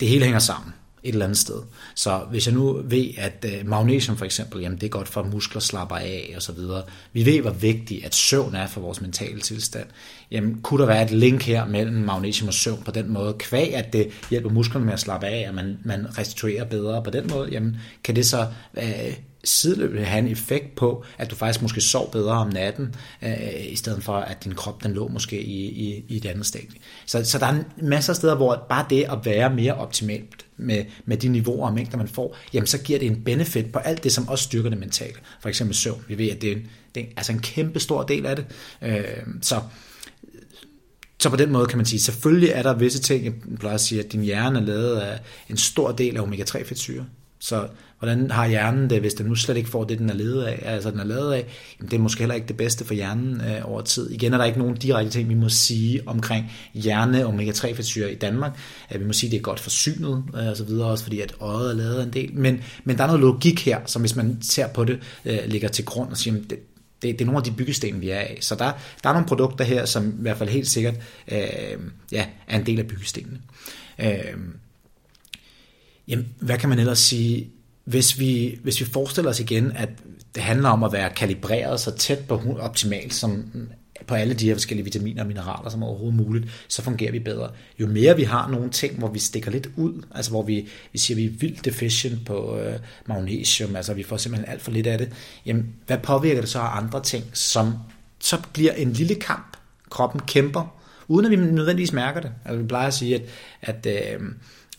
det hele hænger sammen et eller andet sted. Så hvis jeg nu ved, at øh, magnesium for eksempel, jamen det er godt for, at muskler slapper af og så videre. Vi ved, hvor vigtigt at søvn er for vores mentale tilstand. Jamen kunne der være et link her mellem magnesium og søvn på den måde, kvæg at det hjælper musklerne med at slappe af, og man, man restituerer bedre på den måde, jamen kan det så øh, sideløbende have en effekt på, at du faktisk måske sov bedre om natten, øh, i stedet for at din krop den lå måske i, i, i et andet stadie. Så, så der er masser af steder, hvor bare det at være mere optimalt med, med de niveauer og mængder, man får, jamen så giver det en benefit på alt det, som også styrker det mentale. For eksempel søvn. Vi ved, at det er en, det er altså en kæmpe stor del af det. Øh, så så på den måde kan man sige, selvfølgelig er der visse ting, jeg plejer at sige, at din hjerne er lavet af en stor del af omega-3 fedtsyre. Så hvordan har hjernen det, hvis den nu slet ikke får det, den er ledet af? Altså, den er lavet af, jamen, det er måske heller ikke det bedste for hjernen øh, over tid. Igen er der ikke nogen direkte ting, vi må sige omkring hjerne og omega-3 fedtsyre i Danmark. At vi må sige, at det er godt forsynet øh, og så videre, også fordi at øjet er lavet en del. Men, men der er noget logik her, som hvis man ser på det, øh, ligger til grund og siger, det, det, det er nogle af de byggesten, vi er af. Så der, der er nogle produkter her, som i hvert fald helt sikkert øh, ja, er en del af byggestenene. Øh, Jamen, hvad kan man ellers sige? Hvis vi, hvis vi forestiller os igen, at det handler om at være kalibreret så tæt på optimalt som på alle de her forskellige vitaminer og mineraler som overhovedet muligt, så fungerer vi bedre. Jo mere vi har nogle ting, hvor vi stikker lidt ud, altså hvor vi, vi siger, at vi er vildt deficient på øh, magnesium, altså vi får simpelthen alt for lidt af det, jamen hvad påvirker det så af andre ting, som så bliver en lille kamp, kroppen kæmper, uden at vi nødvendigvis mærker det. Altså vi plejer at sige, at, at øh,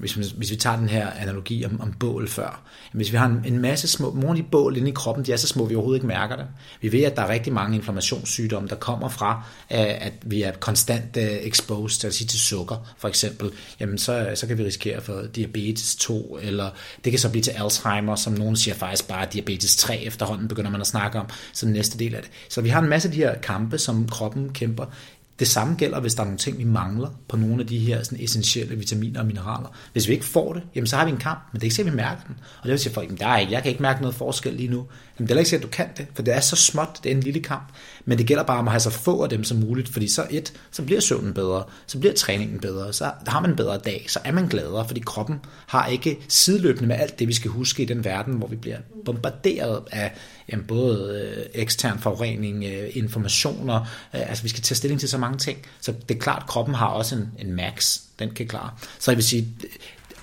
hvis, hvis vi tager den her analogi om, om bål før, hvis vi har en, en masse små, nogle af de bål inde i kroppen, de er så små, at vi overhovedet ikke mærker det. Vi ved, at der er rigtig mange inflammationssygdomme, der kommer fra, at vi er konstant øh, exposed til, til sukker, for eksempel. Jamen, så, øh, så kan vi risikere for diabetes 2, eller det kan så blive til Alzheimer, som nogen siger faktisk bare diabetes 3 efterhånden, begynder man at snakke om, som næste del af det. Så vi har en masse af de her kampe, som kroppen kæmper det samme gælder, hvis der er nogle ting, vi mangler på nogle af de her sådan essentielle vitaminer og mineraler. Hvis vi ikke får det, jamen så har vi en kamp, men det er ikke sikkert, vi mærker den. Og det vil sige folk, jamen der er ikke, jeg kan ikke mærke noget forskel lige nu. Jamen det er ikke sikkert, at du kan det, for det er så småt, det er en lille kamp. Men det gælder bare om at have så få af dem som muligt, fordi så et, så bliver søvnen bedre, så bliver træningen bedre, så har man en bedre dag, så er man gladere, fordi kroppen har ikke sideløbende med alt det, vi skal huske i den verden, hvor vi bliver bombarderet af jamen, både øh, ekstern forurening, øh, informationer, øh, altså vi skal tage stilling til så mange ting. Så det er klart, at kroppen har også en, en max, den kan klare. Så jeg vil sige, øh,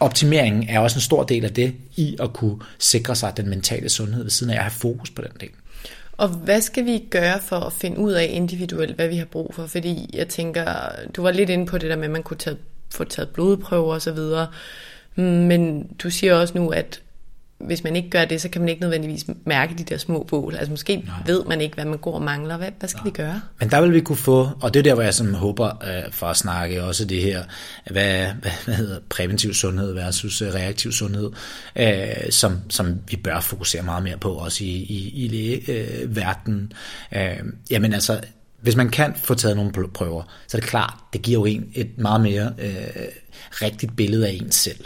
optimeringen er også en stor del af det, i at kunne sikre sig den mentale sundhed ved siden af at have fokus på den del. Og hvad skal vi gøre for at finde ud af individuelt, hvad vi har brug for? Fordi jeg tænker, du var lidt inde på det der med, at man kunne tage, få taget blodprøver og så videre. Mm, men du siger også nu, at hvis man ikke gør det, så kan man ikke nødvendigvis mærke de der små bål. Altså måske Nej. ved man ikke, hvad man går og mangler. Hvad, hvad skal Nej. vi gøre? Men der vil vi kunne få, og det er der, hvor jeg sådan håber øh, for at snakke også det her, hvad, hvad, hvad hedder præventiv sundhed versus øh, reaktiv sundhed, øh, som, som vi bør fokusere meget mere på, også i, i, i lægeverdenen. Øh, jamen altså, hvis man kan få taget nogle prøver, så er det klart, det giver jo en et meget mere øh, rigtigt billede af en selv.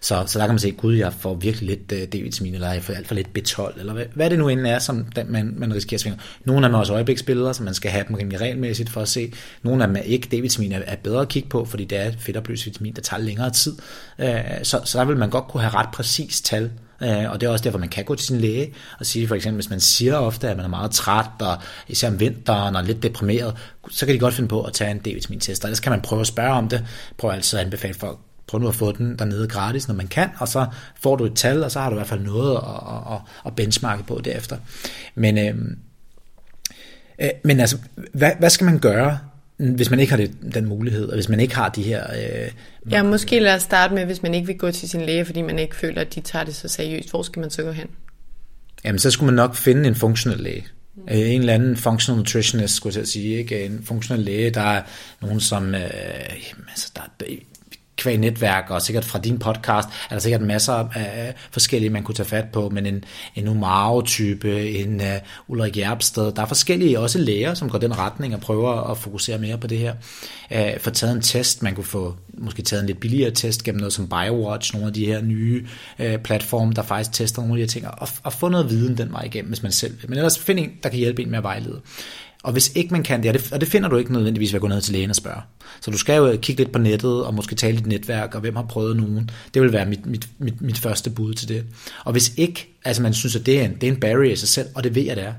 Så, så der kan man se, gud, jeg får virkelig lidt øh, D-vitamin, eller jeg får alt for lidt B12, eller hvad, hvad det nu end er, som den, man, man risikerer at svinge. Nogle af dem er også øjebliksbilleder, så man skal have dem rimelig regelmæssigt for at se. Nogle af dem er ikke. D-vitamin er, er bedre at kigge på, fordi det er et fedtopløst vitamin, der tager længere tid. Øh, så, så der vil man godt kunne have ret præcis tal øh, og det er også derfor, man kan gå til sin læge og sige for eksempel, hvis man siger ofte, at man er meget træt, og især om vinteren og lidt deprimeret, så kan de godt finde på at tage en D-vitamin-test, og ellers kan man prøve at spørge om det. Prøv altid at anbefale folk, prøv nu at få den dernede gratis, når man kan, og så får du et tal, og så har du i hvert fald noget at, at, at benchmarke på derefter. Men, øh, øh, men altså, hvad, hvad skal man gøre, hvis man ikke har det, den mulighed, og hvis man ikke har de her... Øh, ja, måske lad os starte med, hvis man ikke vil gå til sin læge, fordi man ikke føler, at de tager det så seriøst. Hvor skal man så gå hen? Jamen, så skulle man nok finde en funktionel læge. Mm. En eller anden functional nutritionist, skulle jeg sige, ikke? en funktionel læge, der er nogen, som, øh, altså, der, kvæg netværk, og sikkert fra din podcast, er der sikkert masser af forskellige, man kunne tage fat på, men en, en Umaro-type, en uh, Ulrik Jerpsted, der er forskellige også læger, som går den retning og prøver at fokusere mere på det her. Uh, få taget en test, man kunne få måske taget en lidt billigere test gennem noget som BioWatch, nogle af de her nye uh, platforme, der faktisk tester nogle af de her ting, og, og få noget viden den vej igennem, hvis man selv vil. Men ellers find en, der kan hjælpe en med at vejlede. Og hvis ikke man kan det, og det, og det finder du ikke nødvendigvis ved at gå ned til lægen og spørge. Så du skal jo kigge lidt på nettet, og måske tale dit netværk, og hvem har prøvet nogen. Det vil være mit, mit, mit, mit første bud til det. Og hvis ikke, altså man synes, at det er en, det er en barrier i sig selv, og det ved jeg, det er.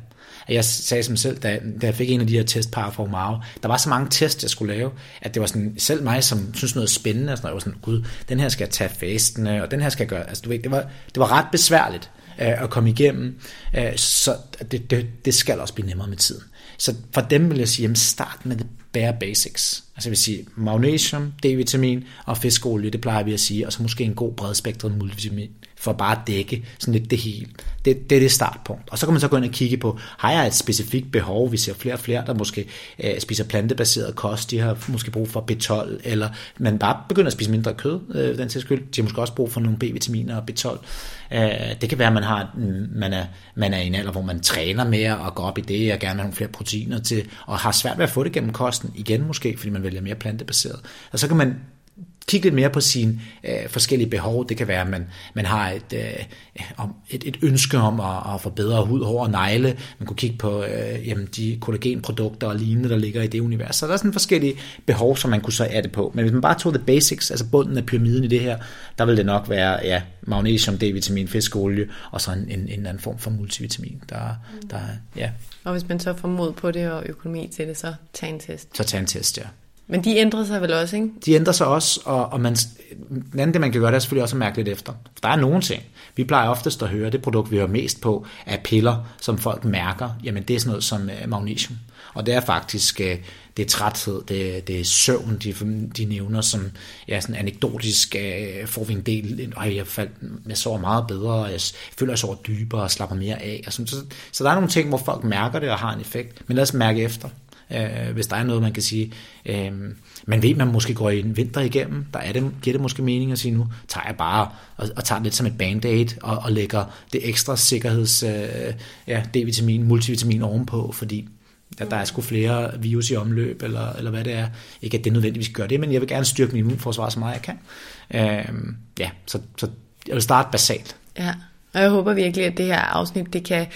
Jeg sagde som selv, da, da jeg fik en af de her testpar fra Omaro, der var så mange tests, jeg skulle lave, at det var sådan, selv mig, som synes noget spændende, og sådan, jeg var sådan, gud, den her skal jeg tage fastene, og den her skal jeg gøre, altså du ved, det var, det var ret besværligt øh, at komme igennem, øh, så det, det, det skal også blive nemmere med tiden. Så for dem vil jeg sige, jamen start med det bare basics. Altså jeg vil sige magnesium, D-vitamin og fiskolie, det plejer vi at sige, og så måske en god bredspektret multivitamin, for bare at dække sådan lidt det hele. Det, det er det startpunkt. Og så kan man så gå ind og kigge på, har jeg et specifikt behov? Vi ser flere og flere, der måske øh, spiser plantebaseret kost, de har måske brug for B12, eller man bare begynder at spise mindre kød, øh, den tilskyld. De har måske også brug for nogle B-vitaminer og B12. Øh, det kan være, at man, har, man, er, man er i en alder, hvor man træner mere og går op i det, og gerne har nogle flere proteiner til, og har svært ved at få det gennem kosten igen måske, fordi man vælger mere plantebaseret. Og så kan man kigge lidt mere på sine øh, forskellige behov. Det kan være, at man, man har et, øh, et, et ønske om at, at få bedre hud, hår og negle. Man kunne kigge på øh, jamen, de kollagenprodukter og lignende, der ligger i det univers. Så der er sådan forskellige behov, som man kunne så det på. Men hvis man bare tog the basics, altså bunden af pyramiden i det her, der vil det nok være ja, magnesium, D-vitamin, fiskolie og så en, en, en eller anden form for multivitamin. Der, der, ja. Og hvis man så får mod på det og økonomi til det, så tag en test. Så tag en test, ja. Men de ændrer sig vel også, ikke? De ændrer sig også, og, og man, den anden det, man kan gøre, det er selvfølgelig også at mærke lidt efter. Der er nogle ting. Vi plejer oftest at høre, det produkt, vi hører mest på, er piller, som folk mærker. Jamen, det er sådan noget som øh, magnesium. Og det er faktisk, øh, det er træthed, det, er, det er søvn, de, de nævner som, ja, sådan anekdotisk øh, får vi en del, og jeg, faldt, jeg sover meget bedre, jeg føler, jeg sover dybere og slapper mere af. Og sådan, så, så der er nogle ting, hvor folk mærker det og har en effekt. Men lad os mærke efter øh, hvis der er noget, man kan sige. Øh, man ved, man måske går en vinter igennem, der er det, giver det måske mening at sige, nu tager jeg bare og, og tager lidt som et band-aid og, og lægger det ekstra sikkerheds, øh, ja, D-vitamin, multivitamin ovenpå, fordi der, der er sgu flere virus i omløb, eller, eller hvad det er. Ikke at det nødvendigvis gør det, men jeg vil gerne styrke min immunforsvar så meget jeg kan. Øh, ja, så, så jeg vil starte basalt. Ja, og jeg håber virkelig, at det her afsnit, det kan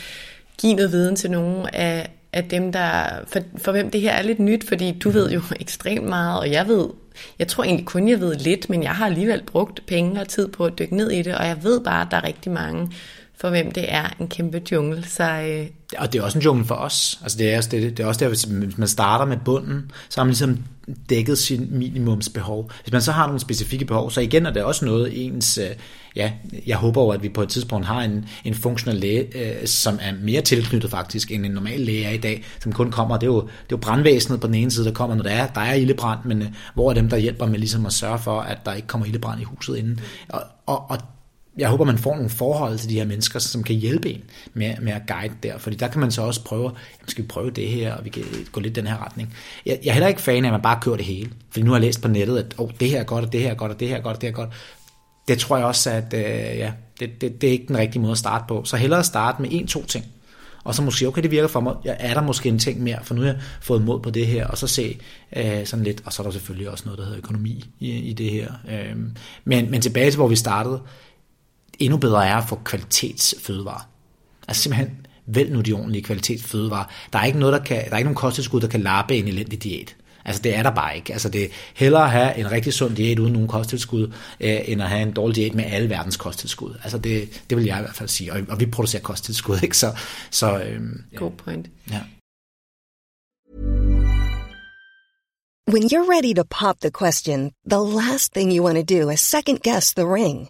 give noget viden til nogle af, af dem, der, for, for hvem det her er lidt nyt, fordi du ved jo ekstremt meget, og jeg ved, jeg tror egentlig kun, jeg ved lidt, men jeg har alligevel brugt penge og tid på at dykke ned i det, og jeg ved bare, at der er rigtig mange, for hvem det er en kæmpe jungle. Så, øh... Og det er også en jungle for os. Altså det, er også det, det er også der, hvis man starter med bunden, så har man ligesom dækket sin minimumsbehov. Hvis man så har nogle specifikke behov, så igen er det også noget ens, øh, ja, jeg håber jo, at vi på et tidspunkt har en, en funktionel læge, øh, som er mere tilknyttet faktisk, end en normal læge er i dag, som kun kommer, det er jo, det er jo brandvæsenet på den ene side, der kommer, når der er, der er ildebrand, men øh, hvor er dem, der hjælper med ligesom at sørge for, at der ikke kommer ildebrand i huset inden. Og, og, og jeg håber, man får nogle forhold til de her mennesker, som kan hjælpe en med, med at guide der, fordi der kan man så også prøve, jamen skal vi prøve det her, og vi kan gå lidt den her retning. Jeg, jeg er heller ikke fan af, at man bare kører det hele, fordi nu har jeg læst på nettet, at oh, det her er godt, og det her er godt, og det her er godt, og det her er godt. Det tror jeg også, at øh, ja, det, det, det er ikke den rigtige måde at starte på. Så hellere starte med en, to ting, og så måske, okay, det virker for mig, jeg er der måske en ting mere, for nu har jeg fået mod på det her, og så se øh, sådan lidt, og så er der selvfølgelig også noget, der hedder økonomi i, i det her. Øh, men, men tilbage til, hvor vi startede, endnu bedre er at få kvalitetsfødevarer. Altså simpelthen, vælg nu de ordentlige kvalitetsfødevarer. Der er ikke, noget, der kan, der er ikke nogen kosttilskud, der kan lappe en elendig diæt. Altså det er der bare ikke. Altså det er hellere at have en rigtig sund diæt uden nogen kosttilskud, øh, end at have en dårlig diæt med alle verdens kosttilskud. Altså det, det vil jeg i hvert fald sige. Og, og vi producerer kosttilskud, ikke? Så, så øhm, ja. God point. Ja. When you're ready to pop the question, the last thing you want to do is second guess the ring.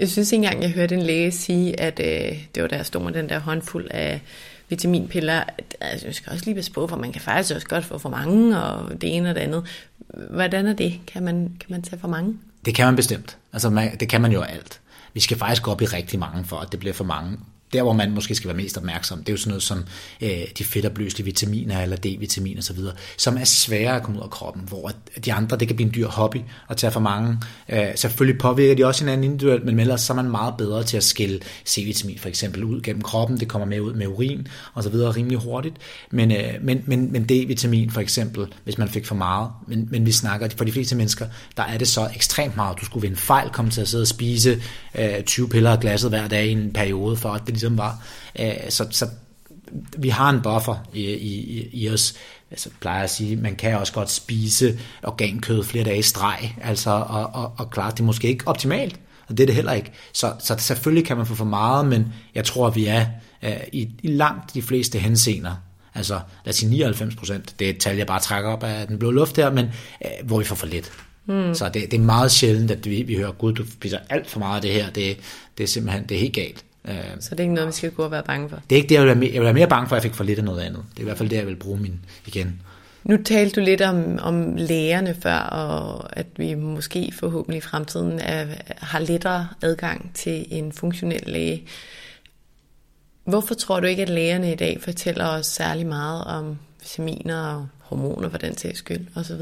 Jeg synes ikke engang, jeg hørte en læge sige, at øh, det var der stod med den der håndfuld af vitaminpiller. Altså, jeg skal også lige passe på, for man kan faktisk også godt få for mange, og det ene og det andet. Hvordan er det? Kan man, kan man tage for mange? Det kan man bestemt. Altså, man, det kan man jo alt. Vi skal faktisk gå op i rigtig mange, for at det bliver for mange der, hvor man måske skal være mest opmærksom, det er jo sådan noget som øh, de fedtopløselige vitaminer eller D-vitamin osv., som er svære at komme ud af kroppen, hvor de andre, det kan blive en dyr hobby at tage for mange. Øh, selvfølgelig påvirker de også hinanden individuelt, men ellers så er man meget bedre til at skille C-vitamin for eksempel ud gennem kroppen, det kommer med ud med urin og så videre rimelig hurtigt, men, øh, men, men, men D-vitamin for eksempel, hvis man fik for meget, men, men vi snakker, for de fleste mennesker, der er det så ekstremt meget, du skulle ved en fejl komme til at sidde og spise øh, 20 piller af glasset hver dag i en periode, for at det ligesom var. Øh, så, så vi har en buffer i, i, i os. Altså, plejer at sige, man kan også godt spise organkød flere dage i streg, altså, og, og, og klart, det er måske ikke optimalt, og det er det heller ikke. Så, så selvfølgelig kan man få for meget, men jeg tror, vi er uh, i, i langt de fleste henseender, altså lad os sige 99 procent, det er et tal, jeg bare trækker op af den blå luft her, men uh, hvor vi får for lidt. Mm. Så det, det er meget sjældent, at vi, vi hører, gud, du spiser alt for meget af det her, det, det er simpelthen det er helt galt. Øh, så det er ikke noget, vi skal gå og være bange for? Det er ikke det, jeg vil være mere, jeg vil være mere bange for, at jeg fik for lidt af noget andet. Det er i hvert fald det, jeg vil bruge min igen. Nu talte du lidt om, om lægerne før, og at vi måske forhåbentlig i fremtiden er, har lettere adgang til en funktionel læge. Hvorfor tror du ikke, at lægerne i dag fortæller os særlig meget om vitaminer og hormoner, for den sags skyld, osv.?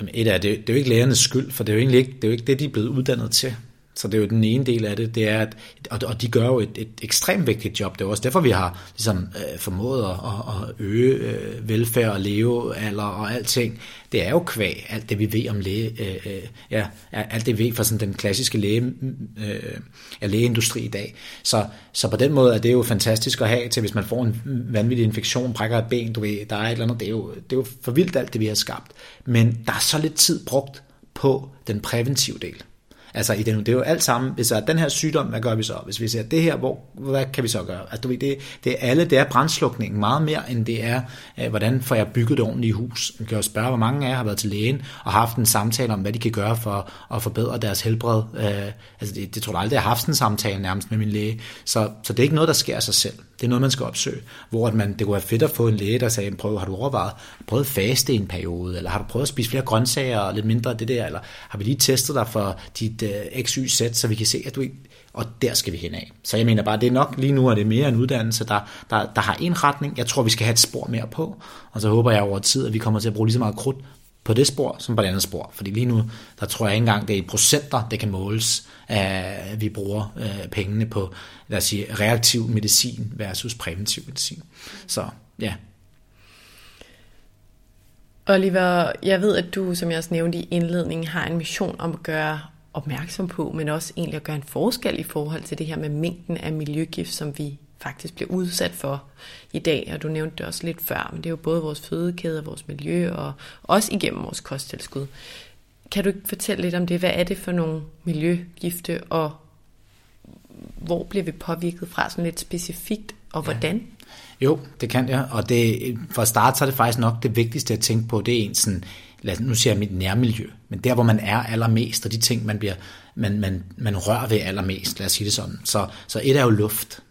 Jamen et af det, det er jo ikke lægernes skyld, for det er jo egentlig ikke det, er jo ikke det de er blevet uddannet til. Så det er jo den ene del af det, det er, at, og de gør jo et, et ekstremt vigtigt job. Det er også derfor, vi har ligesom, øh, formået at, at øge øh, velfærd og levealder og alting. Det er jo kvæg, alt det vi ved om læge, øh, øh, ja, alt det vi ved fra sådan den klassiske læge, øh, ja, lægeindustri i dag. Så, så på den måde er det jo fantastisk at have til, hvis man får en vanvittig infektion, brækker et ben, du ved, der er et eller andet, det er jo, det er jo for vildt alt det, vi har skabt. Men der er så lidt tid brugt på den præventive del. Altså, i den, det er jo alt sammen, hvis der er den her sygdom, hvad gør vi så? Hvis vi ser det her, hvor, hvad kan vi så gøre? Altså, du ved, det, det er alle, det er brændslukningen meget mere, end det er, øh, hvordan får jeg bygget et ordentligt hus? Man kan jo spørge, hvor mange af jer har været til lægen og haft en samtale om, hvad de kan gøre for at forbedre deres helbred. Øh, altså, det, det tror jeg aldrig, jeg har haft en samtale nærmest med min læge. Så, så det er ikke noget, der sker af sig selv. Det er noget, man skal opsøge. Hvor at man, det kunne være fedt at få en læge, der sagde, prøv, har du overvejet, prøvet faste en periode, eller har du prøvet at spise flere grøntsager og lidt mindre af det der, eller har vi lige testet dig for dit øh, xy XYZ, så vi kan se, at du ikke og der skal vi hen af. Så jeg mener bare, det er nok lige nu, at det er mere en uddannelse, der, der, der har en retning. Jeg tror, vi skal have et spor mere på, og så håber jeg over tid, at vi kommer til at bruge lige så meget krudt på det spor, som på det andet spor. Fordi lige nu, der tror jeg ikke engang, det er i procenter, det kan måles, at vi bruger øh, pengene på, lad os sige, reaktiv medicin versus præventiv medicin. Så ja. Oliver, jeg ved, at du, som jeg også nævnte i indledningen, har en mission om at gøre opmærksom på, men også egentlig at gøre en forskel i forhold til det her med mængden af miljøgift, som vi faktisk bliver udsat for i dag, og du nævnte det også lidt før, men det er jo både vores fødekæde, vores miljø, og også igennem vores kosttilskud. Kan du ikke fortælle lidt om det? Hvad er det for nogle miljøgifte, og hvor bliver vi påvirket fra sådan lidt specifikt, og hvordan? Ja. Jo, det kan jeg, og det, for at starte, så er det faktisk nok det vigtigste at tænke på, det er en sådan, lad, nu siger jeg mit nærmiljø, men der, hvor man er allermest, og de ting, man, bliver, man, man, man rører ved allermest, lad os sige det sådan. Så, så et er jo luft.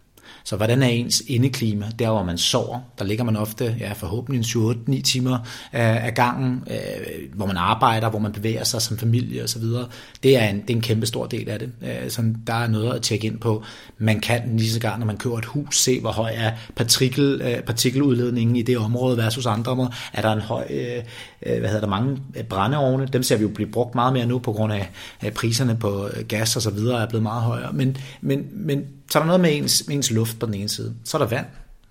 Så hvordan er ens indeklima, der hvor man sover, der ligger man ofte ja, forhåbentlig 7-8-9 timer øh, af gangen, øh, hvor man arbejder, hvor man bevæger sig som familie osv. Det er en, det er en kæmpe stor del af det. Øh, så der er noget at tjekke ind på. Man kan lige så gang, når man køber et hus, se hvor høj er partikel, øh, partikeludledningen i det område versus andre områder. Er der en høj, øh, øh Øh, hvad hedder der, mange øh, brændeovne? Dem ser vi jo blive brugt meget mere nu på grund af, at priserne på øh, gas og så videre er blevet meget højere. Men, men, men så er der noget med ens, med ens luft på den ene side. Så er der vand.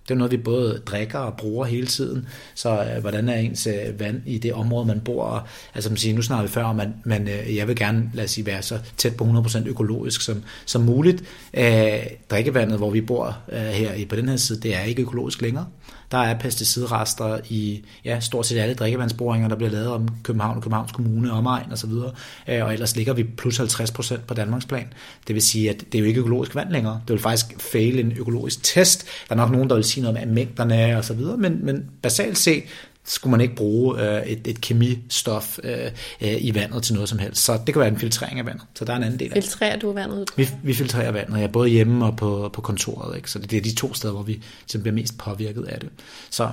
Det er noget, vi både drikker og bruger hele tiden. Så øh, hvordan er ens øh, vand i det område, man bor? Altså man siger, nu snakker vi før om, at man, øh, jeg vil gerne, lad os sige, være så tæt på 100% økologisk som, som muligt. Øh, drikkevandet, hvor vi bor øh, her i, på den her side, det er ikke økologisk længere. Der er pesticidrester i ja, stort set alle drikkevandsboringer, der bliver lavet om København og Københavns Kommune, omegn osv. videre. Øh, og ellers ligger vi plus 50% på Danmarks plan. Det vil sige, at det er jo ikke økologisk vand længere. Det vil faktisk fail en økologisk test. Der er nok nogen, der vil sige noget med mængderne og så videre, men, men basalt set, skulle man ikke bruge øh, et, et kemistof øh, øh, i vandet til noget som helst. Så det kan være en filtrering af vandet. Så der er en anden del af Filtrerer du vandet? Vi, vi filtrerer vandet, ja, både hjemme og på, på kontoret. Ikke? Så det, det er de to steder, hvor vi bliver mest påvirket af det. Så,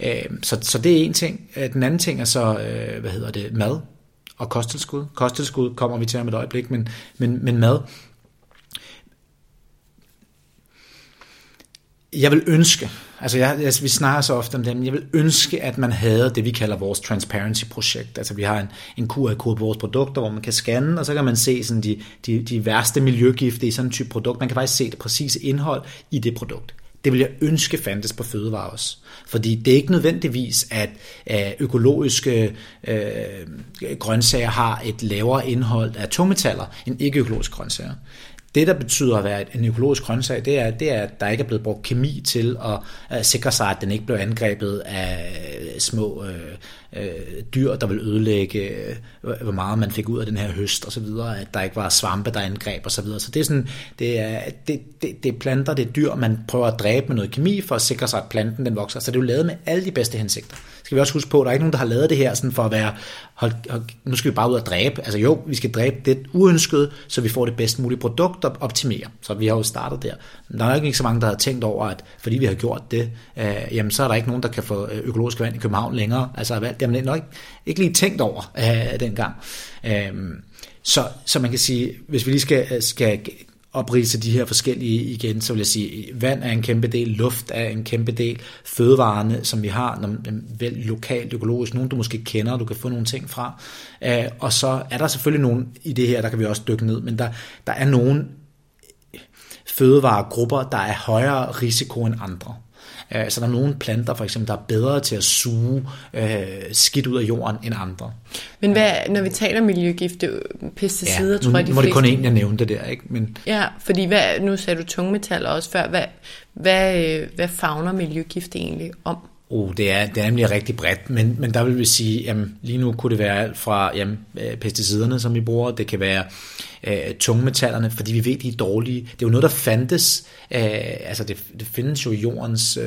øh, så, så det er en ting. Øh, den anden ting er så, øh, hvad hedder det, mad og kosttilskud. Kosttilskud kommer vi til om et øjeblik, men, men, men mad. Jeg vil ønske, Altså, jeg, jeg, vi snakker så ofte om det, men jeg vil ønske, at man havde det, vi kalder vores transparency-projekt. Altså, vi har en, en QR-kode på vores produkter, hvor man kan scanne, og så kan man se sådan de, de, de værste miljøgifte i sådan en type produkt. Man kan faktisk se det præcise indhold i det produkt. Det vil jeg ønske fandtes på fødevarer også. Fordi det er ikke nødvendigvis, at økologiske øh, grøntsager har et lavere indhold af tungmetaller end ikke-økologiske grøntsager. Det, der betyder at være en økologisk grøntsag, det er, det er, at der ikke er blevet brugt kemi til at, sikre sig, at den ikke blev angrebet af små øh, øh, dyr, der vil ødelægge, hvor meget man fik ud af den her høst og så videre, at der ikke var svampe, der angreb og så videre. Så det er sådan, det er, det, det, det er planter, det er dyr, man prøver at dræbe med noget kemi for at sikre sig, at planten den vokser. Så det er jo lavet med alle de bedste hensigter skal vi også huske på, at der er ikke nogen, der har lavet det her sådan for at være, hold, hold, nu skal vi bare ud og dræbe. Altså jo, vi skal dræbe det uønskede, så vi får det bedst mulige produkt og optimere. Så vi har jo startet der. Der er ikke så mange, der har tænkt over, at fordi vi har gjort det, øh, jamen så er der ikke nogen, der kan få øh, økologisk vand i København længere. Altså det er man nok ikke, lige tænkt over øh, dengang. Øh, så, så man kan sige, hvis vi lige skal, skal oprise de her forskellige igen, så vil jeg sige, vand er en kæmpe del, luft er en kæmpe del, fødevarene, som vi har, når, vel lokalt, økologisk, nogen du måske kender, du kan få nogle ting fra. Øh, og så er der selvfølgelig nogen i det her, der kan vi også dykke ned, men der, der er nogle fødevaregrupper, der er højere risiko end andre. Øh, så der er nogle planter, for eksempel, der er bedre til at suge øh, skidt ud af jorden end andre. Men hvad, når vi taler miljøgifte, pesticider, ja, tror jeg, de må det kun en, jeg nævnte det der, ikke? Men... Ja, fordi hvad, nu sagde du tungmetaller også før. Hvad, hvad, øh, hvad fagner miljøgifte egentlig om? Oh, det, er, det er nemlig rigtig bredt, men, men der vil vi sige, jamen, lige nu kunne det være alt fra jamen, øh, pesticiderne, som vi bruger, det kan være øh, tungmetallerne, fordi vi ved, de er dårlige. Det er jo noget, der fandtes, øh, altså det, det findes jo i jordens øh,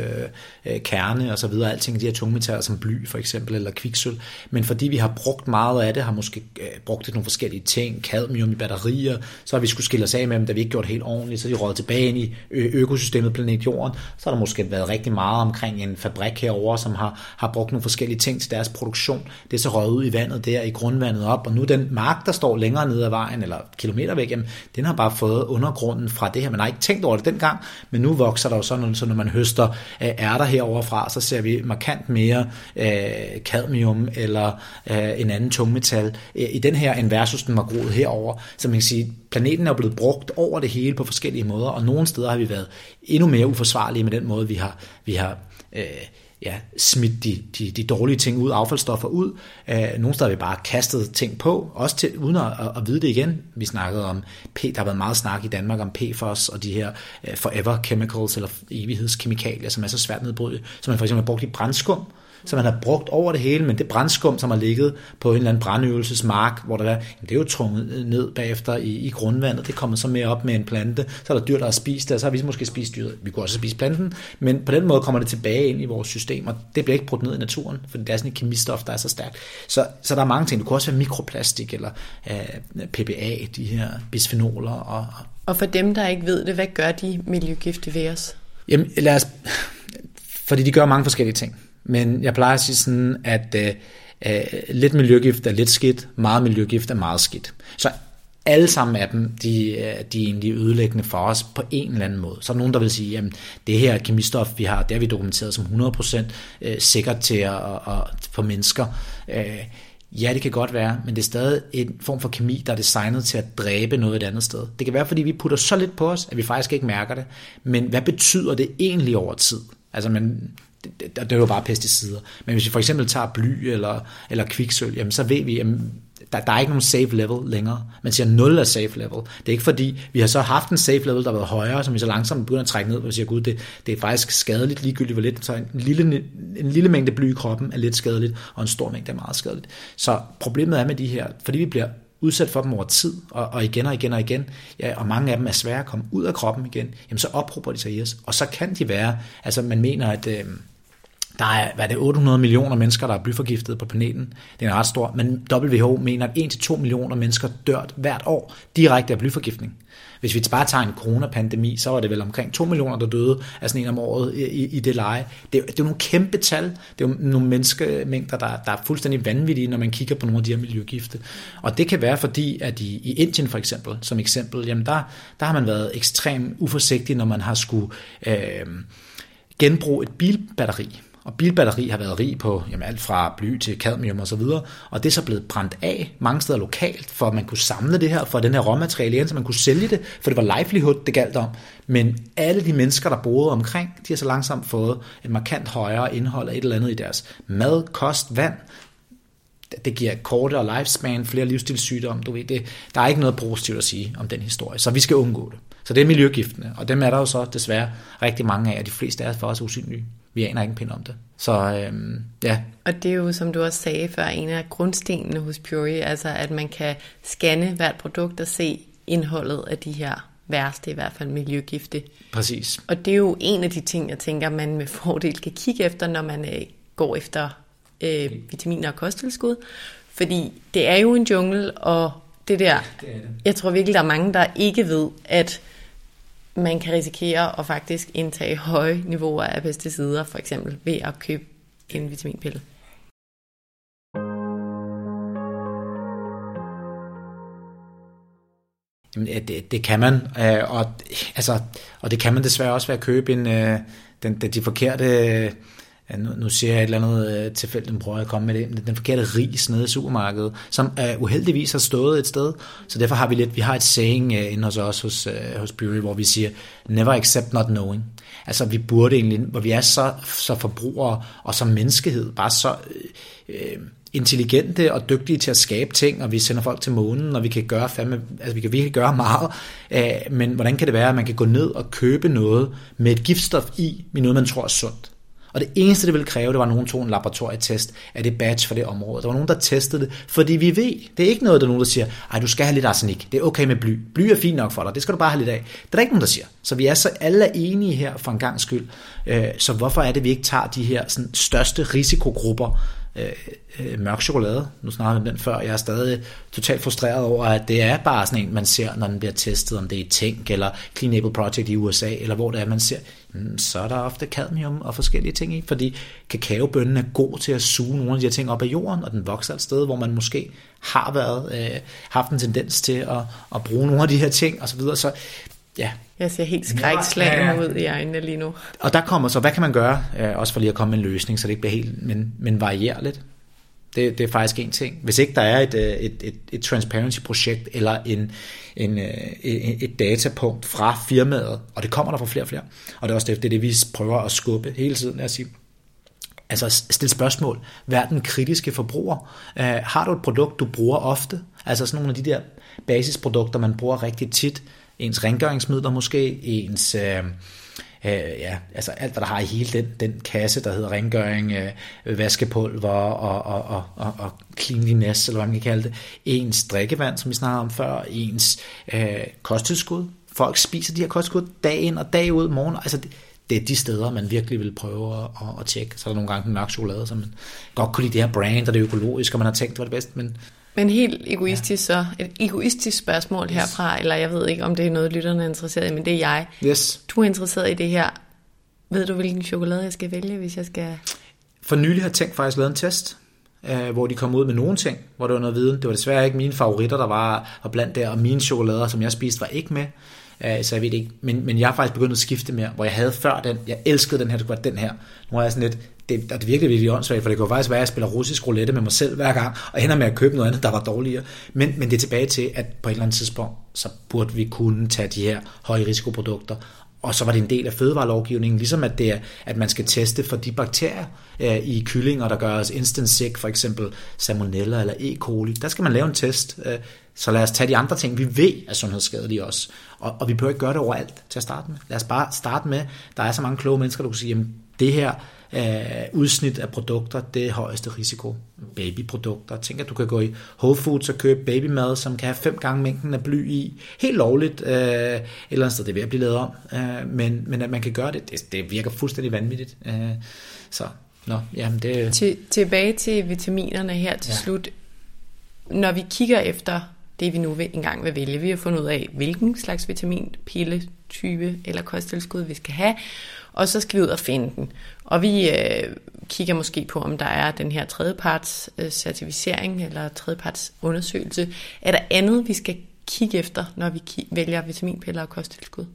øh kerne og så videre, alting de her tungmetaller som bly for eksempel, eller kviksøl, men fordi vi har brugt meget af det, har måske øh, brugt det nogle forskellige ting, cadmium i batterier, så har vi skulle skille os af med dem, da vi ikke gjort det helt ordentligt, så de rådet tilbage ind i ø- økosystemet planet Jorden, så har der måske været rigtig meget omkring en fabrik herover, som har, har brugt nogle forskellige ting til deres produktion. Det er så røget ud i vandet der, i grundvandet op, og nu den mark, der står længere nede ad vejen, eller kilometer væk, jamen, den har bare fået undergrunden fra det her. Man har ikke tænkt over det dengang, men nu vokser der jo sådan, så når man høster øh, ærter herovre fra, så ser vi markant mere øh, cadmium eller øh, en anden tungmetal øh, i den her, end versus den var groet herover. Så man kan sige, planeten er blevet brugt over det hele på forskellige måder, og nogle steder har vi været endnu mere uforsvarlige med den måde, vi har, vi har øh, ja, smidt de, de, de dårlige ting ud, affaldsstoffer ud. Øh, nogle steder har vi bare kastet ting på, også til, uden at, at, at vide det igen. Vi snakkede om, P, der har været meget snak i Danmark om PFOS og de her uh, forever chemicals, eller evighedskemikalier, som er så svært nedbrydelige, som man for eksempel har brugt i brændskum, som man har brugt over det hele, men det brændskum, som har ligget på en eller anden brandøvelsesmark, hvor der er, det er jo trunget ned bagefter i, i grundvandet, det kommer så mere op med en plante, så er der dyr, der har spist det, og så har vi måske spist dyret. Vi kunne også spise planten, men på den måde kommer det tilbage ind i vores system, og det bliver ikke brudt ned i naturen, for det er sådan et kemistof, der er så stærkt. Så, så der er mange ting. Det kunne også være mikroplastik, eller uh, PPA, de her bisfenoler. Og, og for dem, der ikke ved det, hvad gør de miljøgifte ved os? Jamen, lad os, fordi de gør mange forskellige ting. Men jeg plejer at sige sådan, at øh, øh, lidt miljøgift er lidt skidt, meget miljøgift er meget skidt. Så alle sammen af dem, de, øh, de er egentlig ødelæggende for os på en eller anden måde. Så er der nogen, der vil sige, at det her kemistof, vi har, det har vi dokumenteret som 100% øh, sikkert til at, at, at, for mennesker. Øh, ja, det kan godt være, men det er stadig en form for kemi, der er designet til at dræbe noget et andet sted. Det kan være, fordi vi putter så lidt på os, at vi faktisk ikke mærker det. Men hvad betyder det egentlig over tid? Altså, man, det, det, det er jo bare pesticider. Men hvis vi for eksempel tager bly eller, eller kviksøl, jamen, så ved vi, at der, der er ikke nogen safe level længere. Man siger 0 er safe level. Det er ikke fordi, vi har så haft en safe level, der har været højere, som vi så langsomt begynder at trække ned, hvor vi siger, gud, det, det er faktisk skadeligt ligegyldigt, hvor lidt. Så en lille, en lille mængde bly i kroppen er lidt skadeligt, og en stor mængde er meget skadeligt. Så problemet er med de her, fordi vi bliver udsat for dem over tid, og, og igen og igen og igen, ja, og mange af dem er svære at komme ud af kroppen igen, jamen så ophober de sig i os, og så kan de være, altså man mener, at øh, der er, hvad er det, 800 millioner mennesker, der er blyforgiftet på planeten. Det er ret stor, men WHO mener, at 1-2 millioner mennesker dør hvert år direkte af blyforgiftning. Hvis vi bare tager en coronapandemi, så var det vel omkring 2 millioner, der døde af sådan en om året i, i det leje. Det, er, det er jo nogle kæmpe tal. Det er jo nogle menneskemængder, der, der er fuldstændig vanvittige, når man kigger på nogle af de her miljøgifte. Og det kan være fordi, at i, i Indien for eksempel, som eksempel, jamen der, der har man været ekstremt uforsigtig, når man har skulle øh, genbruge et bilbatteri og bilbatteri har været rig på jamen, alt fra bly til cadmium og så videre, og det er så blevet brændt af mange steder lokalt, for at man kunne samle det her, for den her råmateriale igen, så man kunne sælge det, for det var livelihood, det galt om. Men alle de mennesker, der boede omkring, de har så langsomt fået et markant højere indhold af et eller andet i deres mad, kost, vand, det giver kortere lifespan, flere livsstilssygdomme, du ved det. Der er ikke noget positivt at sige om den historie, så vi skal undgå det. Så det er miljøgiftene, og dem er der jo så desværre rigtig mange af, og de fleste er for os usynlige. Vi aner ikke en pind om det. Så øhm, ja. Og det er jo, som du også sagde før, en af grundstenene hos Puri, altså at man kan scanne hvert produkt og se indholdet af de her værste, i hvert fald miljøgifte. Præcis. Og det er jo en af de ting, jeg tænker, man med fordel kan kigge efter, når man øh, går efter øh, vitaminer og kosttilskud. Fordi det er jo en jungle, og det der, det det. jeg tror virkelig, der er mange, der ikke ved, at man kan risikere at faktisk indtage høje niveauer af pesticider, for eksempel ved at købe en vitaminpille. Jamen, det, det kan man, øh, og, altså, og det kan man desværre også ved at købe en, øh, den, de forkerte ja, nu, nu ser jeg et eller andet øh, tilfældigt, prøver jeg at komme med det, den forkerte ris nede i supermarkedet, som øh, uheldigvis har stået et sted, så derfor har vi lidt, vi har et saying øh, inde hos os, hos, øh, hos Bury, hvor vi siger, never accept not knowing. Altså vi burde egentlig, hvor vi er så, så forbrugere og som menneskehed, bare så øh, øh intelligente og dygtige til at skabe ting, og vi sender folk til månen, og vi kan gøre fandme, altså vi kan virkelig gøre meget, øh, men hvordan kan det være, at man kan gå ned og købe noget med et giftstof i, med noget man tror er sundt? Og det eneste, det ville kræve, det var, at nogen tog en laboratorietest af det batch for det område. Der var nogen, der testede det, fordi vi ved, det er ikke noget, der er nogen, der siger, ej, du skal have lidt arsenik, det er okay med bly. Bly er fint nok for dig, det skal du bare have lidt af. Det er der ikke nogen, der siger. Så vi er så alle er enige her for en gang skyld. Øh, så hvorfor er det, vi ikke tager de her sådan, største risikogrupper, øh, øh, mørk chokolade. Nu snakker vi om den før. Jeg er stadig totalt frustreret over, at det er bare sådan en, man ser, når den bliver testet, om det er i Tænk eller Clean Able Project i USA, eller hvor det er, man ser, så er der ofte cadmium og forskellige ting i, fordi kakaobønnen er god til at suge nogle af de her ting op af jorden, og den vokser et sted, hvor man måske har været, øh, haft en tendens til at, at bruge nogle af de her ting, og så videre. Så ja, jeg ser helt skrækslagen ja, ud i øjnene lige nu. Og der kommer så, hvad kan man gøre, øh, også for lige at komme med en løsning, så det ikke bliver helt, men, men variere lidt. Det, det er faktisk en ting. Hvis ikke der er et, øh, et, et, et transparency-projekt eller en, en, et, et datapunkt fra firmaet, og det kommer der fra flere og flere, og det er også det, det, er det vi prøver at skubbe hele tiden, at sige, altså stille spørgsmål. Vær den kritiske forbruger. Uh, har du et produkt, du bruger ofte? Altså sådan nogle af de der basisprodukter, man bruger rigtig tit. Ens rengøringsmidler måske, ens... Uh, øh, ja, altså alt, hvad der har i hele den, den kasse, der hedder rengøring, øh, vaskepulver og, og, og, og, og cleanliness, eller hvad man kan kalde det, ens drikkevand, som vi snakkede om før, ens øh, kosttilskud. Folk spiser de her kosttilskud dag ind og dag ud morgen. Altså det, det er de steder, man virkelig vil prøve at, at, at tjekke. Så er der nogle gange en mørk chokolade, som man godt kunne lide det her brand, og det er økologisk, og man har tænkt, det var det bedste, men men helt egoistisk ja. så, et egoistisk spørgsmål yes. herfra, eller jeg ved ikke, om det er noget, lytterne er interesseret i, men det er jeg. Yes. Du er interesseret i det her Ved du, hvilken chokolade jeg skal vælge, hvis jeg skal... For nylig har Tænk faktisk lavet en test, øh, hvor de kom ud med nogle ting, hvor der var noget viden. Det var desværre ikke mine favoritter, der var, var blandt der, og mine chokolader, som jeg spiste, var ikke med. Øh, så jeg ved ikke. Men, men jeg har faktisk begyndt at skifte mere, hvor jeg havde før den, jeg elskede den her, det var den her. Nu er jeg sådan lidt, det, og det virkelig virkelig åndssvagt, for det kan faktisk være, at jeg spiller russisk roulette med mig selv hver gang, og ender med at købe noget andet, der var dårligere. Men, men det er tilbage til, at på et eller andet tidspunkt, så burde vi kunne tage de her høje risikoprodukter og så var det en del af fødevarelovgivningen, ligesom at, det er, at man skal teste for de bakterier øh, i kyllinger, der gør os instant sick, for eksempel salmonella eller E. coli. Der skal man lave en test, øh, så lad os tage de andre ting, vi ved er sundhedsskadelige også. Og, og vi behøver ikke gøre det overalt til at starte med. Lad os bare starte med, der er så mange kloge mennesker, der kan sige, jamen det her øh, udsnit af produkter, det er højeste risiko. Babyprodukter. Tænk, at du kan gå i Whole Foods og købe babymad, som kan have fem gange mængden af bly i. Helt lovligt. Øh, eller andet sted, det er ved at blive lavet om. Øh, men, men at man kan gøre det, det, det virker fuldstændig vanvittigt. Øh, så, nå, jamen det... Til, tilbage til vitaminerne her til ja. slut. Når vi kigger efter det, vi nu engang vil vælge, vi har fundet ud af, hvilken slags vitaminpille type eller kosttilskud vi skal have, og så skal vi ud og finde den. Og vi øh, kigger måske på, om der er den her tredjeparts øh, certificering eller tredjeparts undersøgelse. Er der andet, vi skal kigge efter, når vi ki- vælger vitaminpiller og kosttilskud?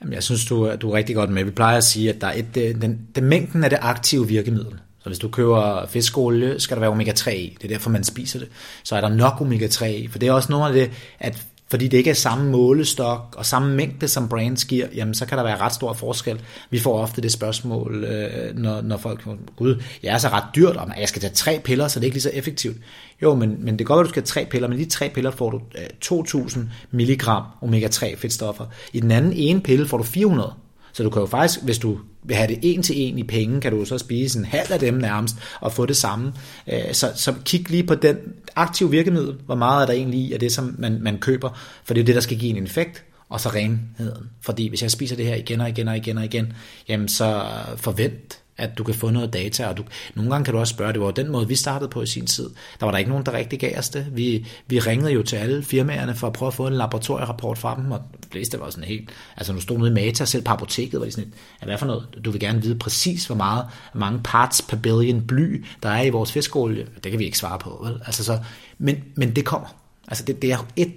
Jamen, jeg synes, du, du er rigtig godt med. Vi plejer at sige, at der er et, øh, den, den mængden af det aktive virkemiddel. Så hvis du køber fiskolie, skal der være omega-3 i. Det er derfor, man spiser det. Så er der nok omega-3 i. For det er også noget af det, at fordi det ikke er samme målestok og samme mængde, som brands giver, jamen så kan der være ret stor forskel. Vi får ofte det spørgsmål, øh, når, når folk siger, gud, jeg er så ret dyrt, og jeg skal tage tre piller, så det er ikke lige så effektivt. Jo, men, men det kan godt at du skal have tre piller, men de tre piller får du øh, 2.000 mg omega-3 fedtstoffer. I den anden ene pille får du 400. Så du kan jo faktisk, hvis du vil have det en til en i penge, kan du så spise en halv af dem nærmest og få det samme. Øh, så, så kig lige på den aktive virkemiddel, hvor meget er der egentlig i af det, som man, man køber, for det er det, der skal give en effekt, og så renheden. Fordi hvis jeg spiser det her igen og igen og igen og igen, jamen så forvent at du kan få noget data, og du, nogle gange kan du også spørge, det var den måde, vi startede på i sin tid. Der var der ikke nogen, der rigtig gav os det. Vi, vi ringede jo til alle firmaerne for at prøve at få en laboratorierapport fra dem, og de fleste var sådan helt, altså nu stod nede i Mata, selv på apoteket var de sådan, ja, hvad for noget? Du vil gerne vide præcis, hvor meget, hvor mange parts per billion bly, der er i vores fiskolie. Det kan vi ikke svare på, vel? Altså så, men, men det kommer. Altså det, det er et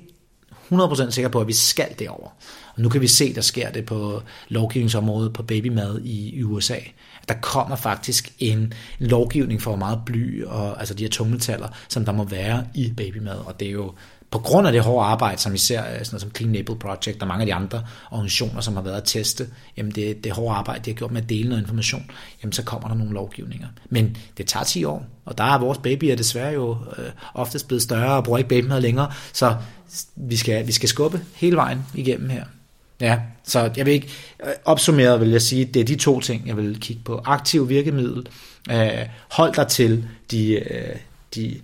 100% sikker på, at vi skal derover. Og nu kan vi se, der sker det på lovgivningsområdet på babymad i USA. Der kommer faktisk en, en lovgivning for, hvor meget bly og altså de her tungmetaller, som der må være i babymad. Og det er jo på grund af det hårde arbejde, som vi ser øh, sådan noget som Clean Label Project og mange af de andre organisationer, som har været at teste, jamen det, det hårde arbejde, de har gjort med at dele noget information, jamen så kommer der nogle lovgivninger. Men det tager 10 år, og der er vores babyer desværre jo øh, oftest blevet større og bruger ikke babymad længere, så vi skal, vi skal skubbe hele vejen igennem her. Ja, så jeg vil ikke, øh, opsummeret vil jeg sige, det er de to ting, jeg vil kigge på. Aktiv virkemiddel, øh, hold dig til de, øh, de,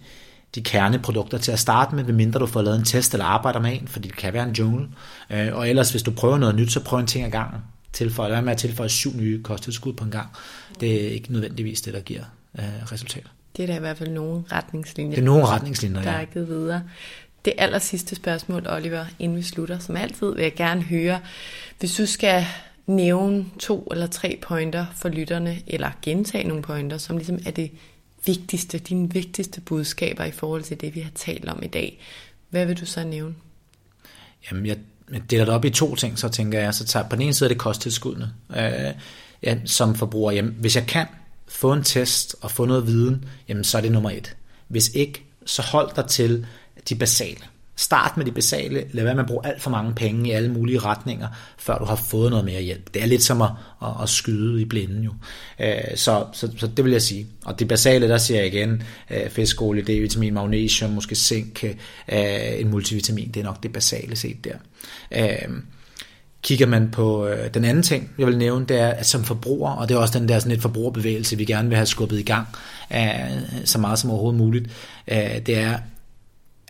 de kerneprodukter til at starte med, medmindre du får lavet en test eller arbejder med en, fordi det kan være en jungle. Øh, og ellers, hvis du prøver noget nyt, så prøv en ting ad gangen. Tilføj, lad med at tilføje syv nye kosttilskud på en gang. Det er ikke nødvendigvis det, der giver øh, resultater. Det er da i hvert fald nogle retningslinjer. Det er nogle retningslinjer, der er givet videre. Det aller sidste spørgsmål, Oliver, inden vi slutter, som altid, vil jeg gerne høre, hvis du skal nævne to eller tre pointer for lytterne, eller gentage nogle pointer, som ligesom er det vigtigste, dine vigtigste budskaber i forhold til det, vi har talt om i dag. Hvad vil du så nævne? Jamen, jeg deler det op i to ting, så tænker jeg, så tager på den ene side er det kosttilskuddene. Øh, ja, som forbruger, jamen, hvis jeg kan få en test og få noget viden, jamen, så er det nummer et. Hvis ikke, så hold dig til de basale. Start med de basale. Lad være med at bruge alt for mange penge i alle mulige retninger, før du har fået noget mere hjælp. Det er lidt som at, at, at skyde i blinden jo. Øh, så, så, så det vil jeg sige. Og det basale, der siger jeg igen, øh, fiskolie, D-vitamin, magnesium, måske zink, øh, en multivitamin, det er nok det basale set der. Øh, kigger man på øh, den anden ting, jeg vil nævne, det er, at som forbruger, og det er også den der sådan et forbrugerbevægelse, vi gerne vil have skubbet i gang, øh, så meget som overhovedet muligt, øh, det er,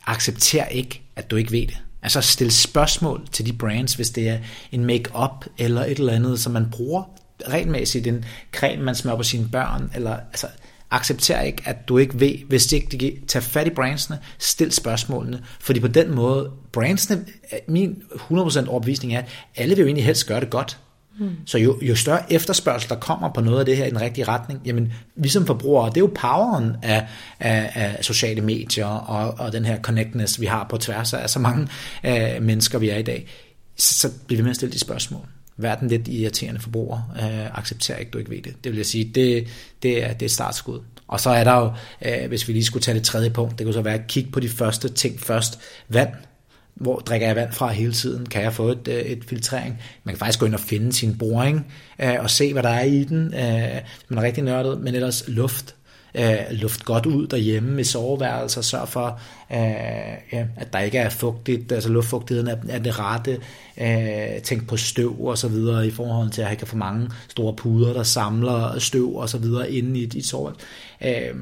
accepter ikke, at du ikke ved det. Altså stil spørgsmål til de brands, hvis det er en make-up eller et eller andet, som man bruger regelmæssigt, en creme, man smører på sine børn, eller altså, accepter ikke, at du ikke ved, hvis det ikke de tager fat i brandsene, stil spørgsmålene, fordi på den måde, brandsene, min 100% overbevisning er, at alle vil jo egentlig helst gøre det godt. Mm. Så jo, jo større efterspørgsel, der kommer på noget af det her i den rigtige retning, jamen vi som forbrugere, det er jo poweren af, af, af sociale medier og, og den her connectness, vi har på tværs af så mange uh, mennesker, vi er i dag. Så, så bliver vi med at stille de spørgsmål. Verden den lidt irriterende forbruger? Øh, uh, accepterer ikke, du ikke ved det. Det vil jeg sige, det, det, er, det er et startskud. Og så er der jo, uh, hvis vi lige skulle tage det tredje punkt, det kunne så være at kigge på de første ting først. Vand hvor drikker jeg vand fra hele tiden? Kan jeg få et, øh, et filtrering? Man kan faktisk gå ind og finde sin boring øh, og se, hvad der er i den. Øh, man er rigtig nørdet, men ellers luft. Øh, luft godt ud derhjemme i soveværelser, sørg for, øh, ja, at der ikke er fugtigt, altså luftfugtigheden er, er det rette, øh, tænk på støv og så videre i forhold til at have for mange store puder, der samler støv og så videre inde i dit soveværelse. Øh,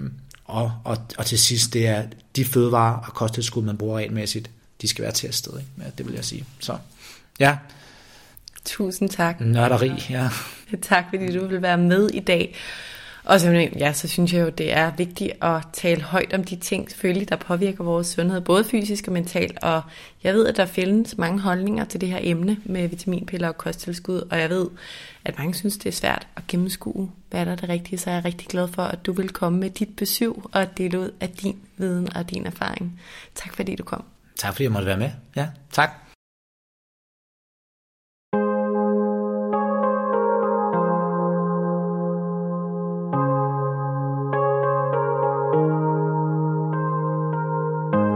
og, og, og til sidst, det er de fødevarer og kosttilskud, man bruger regelmæssigt, de skal være testet. Ikke? Ja, det vil jeg sige. Så ja. Tusind tak. Nørderi, ja. Tak fordi du vil være med i dag. Og simpelthen, ja, så synes jeg jo, det er vigtigt at tale højt om de ting, selvfølgelig, der påvirker vores sundhed, både fysisk og mentalt. Og jeg ved, at der findes mange holdninger til det her emne med vitaminpiller og kosttilskud, og jeg ved, at mange synes, det er svært at gennemskue, hvad der er det rigtige. Så jeg er rigtig glad for, at du vil komme med dit besøg og dele ud af din viden og din erfaring. Tak fordi du kom. Tak fordi jeg måtte være med. Ja, tak.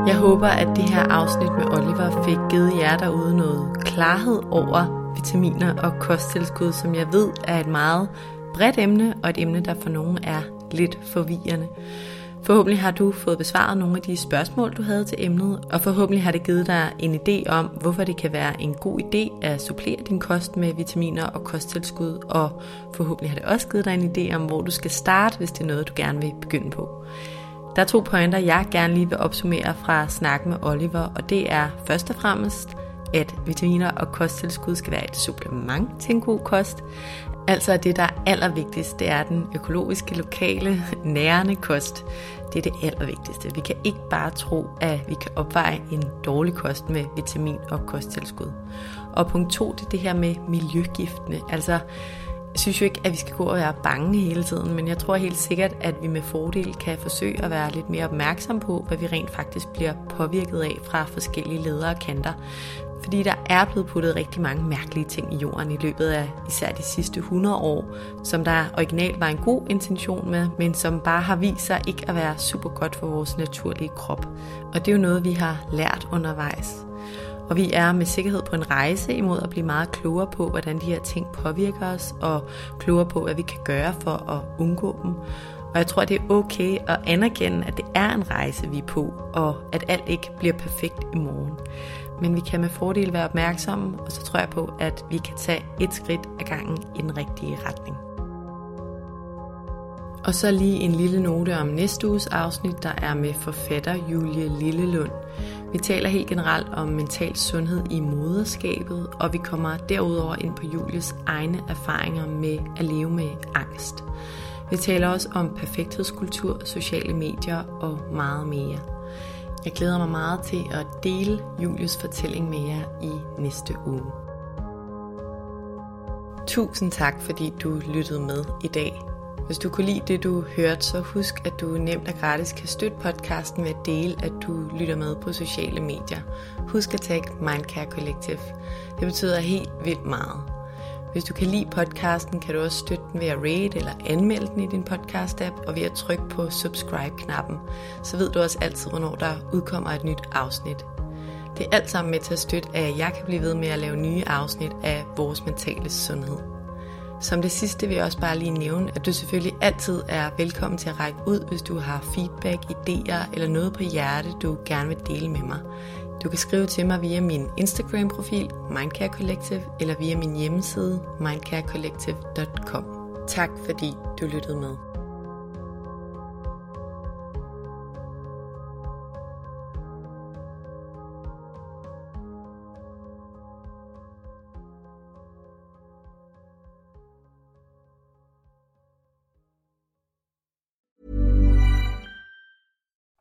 Jeg håber, at det her afsnit med Oliver fik givet jer derude noget klarhed over vitaminer og kosttilskud, som jeg ved er et meget bredt emne, og et emne, der for nogen er lidt forvirrende. Forhåbentlig har du fået besvaret nogle af de spørgsmål, du havde til emnet, og forhåbentlig har det givet dig en idé om, hvorfor det kan være en god idé at supplere din kost med vitaminer og kosttilskud, og forhåbentlig har det også givet dig en idé om, hvor du skal starte, hvis det er noget, du gerne vil begynde på. Der er to pointer, jeg gerne lige vil opsummere fra snakken med Oliver, og det er først og fremmest, at vitaminer og kosttilskud skal være et supplement til en god kost. Altså det, der er allervigtigst, det er den økologiske, lokale, nærende kost. Det er det allervigtigste. Vi kan ikke bare tro, at vi kan opveje en dårlig kost med vitamin og kosttilskud. Og punkt to, det er det her med miljøgiftene. Altså, jeg synes jo ikke, at vi skal gå og være bange hele tiden, men jeg tror helt sikkert, at vi med fordel kan forsøge at være lidt mere opmærksom på, hvad vi rent faktisk bliver påvirket af fra forskellige ledere og kanter. Fordi der er blevet puttet rigtig mange mærkelige ting i jorden i løbet af især de sidste 100 år, som der originalt var en god intention med, men som bare har vist sig ikke at være super godt for vores naturlige krop. Og det er jo noget, vi har lært undervejs. Og vi er med sikkerhed på en rejse imod at blive meget klogere på, hvordan de her ting påvirker os, og klogere på, hvad vi kan gøre for at undgå dem. Og jeg tror, det er okay at anerkende, at det er en rejse, vi er på, og at alt ikke bliver perfekt i morgen men vi kan med fordel være opmærksomme, og så tror jeg på, at vi kan tage et skridt ad gangen i den rigtige retning. Og så lige en lille note om næste uges afsnit, der er med forfatter Julie Lillelund. Vi taler helt generelt om mental sundhed i moderskabet, og vi kommer derudover ind på Julies egne erfaringer med at leve med angst. Vi taler også om perfekthedskultur, sociale medier og meget mere. Jeg glæder mig meget til at dele Julius fortælling med jer i næste uge. Tusind tak, fordi du lyttede med i dag. Hvis du kunne lide det, du hørte, så husk, at du nemt og gratis kan støtte podcasten ved at dele, at du lytter med på sociale medier. Husk at tagge Mindcare Collective. Det betyder helt vildt meget. Hvis du kan lide podcasten, kan du også støtte den ved at rate eller anmelde den i din podcast-app, og ved at trykke på subscribe-knappen. Så ved du også altid, hvornår der udkommer et nyt afsnit. Det er alt sammen med til at støtte, at jeg kan blive ved med at lave nye afsnit af vores mentale sundhed. Som det sidste vil jeg også bare lige nævne, at du selvfølgelig altid er velkommen til at række ud, hvis du har feedback, idéer eller noget på hjerte, du gerne vil dele med mig. Du kan skrive til mig via min Instagram-profil Mindcare Collective eller via min hjemmeside mindcarecollective.com. Tak fordi du lyttede med.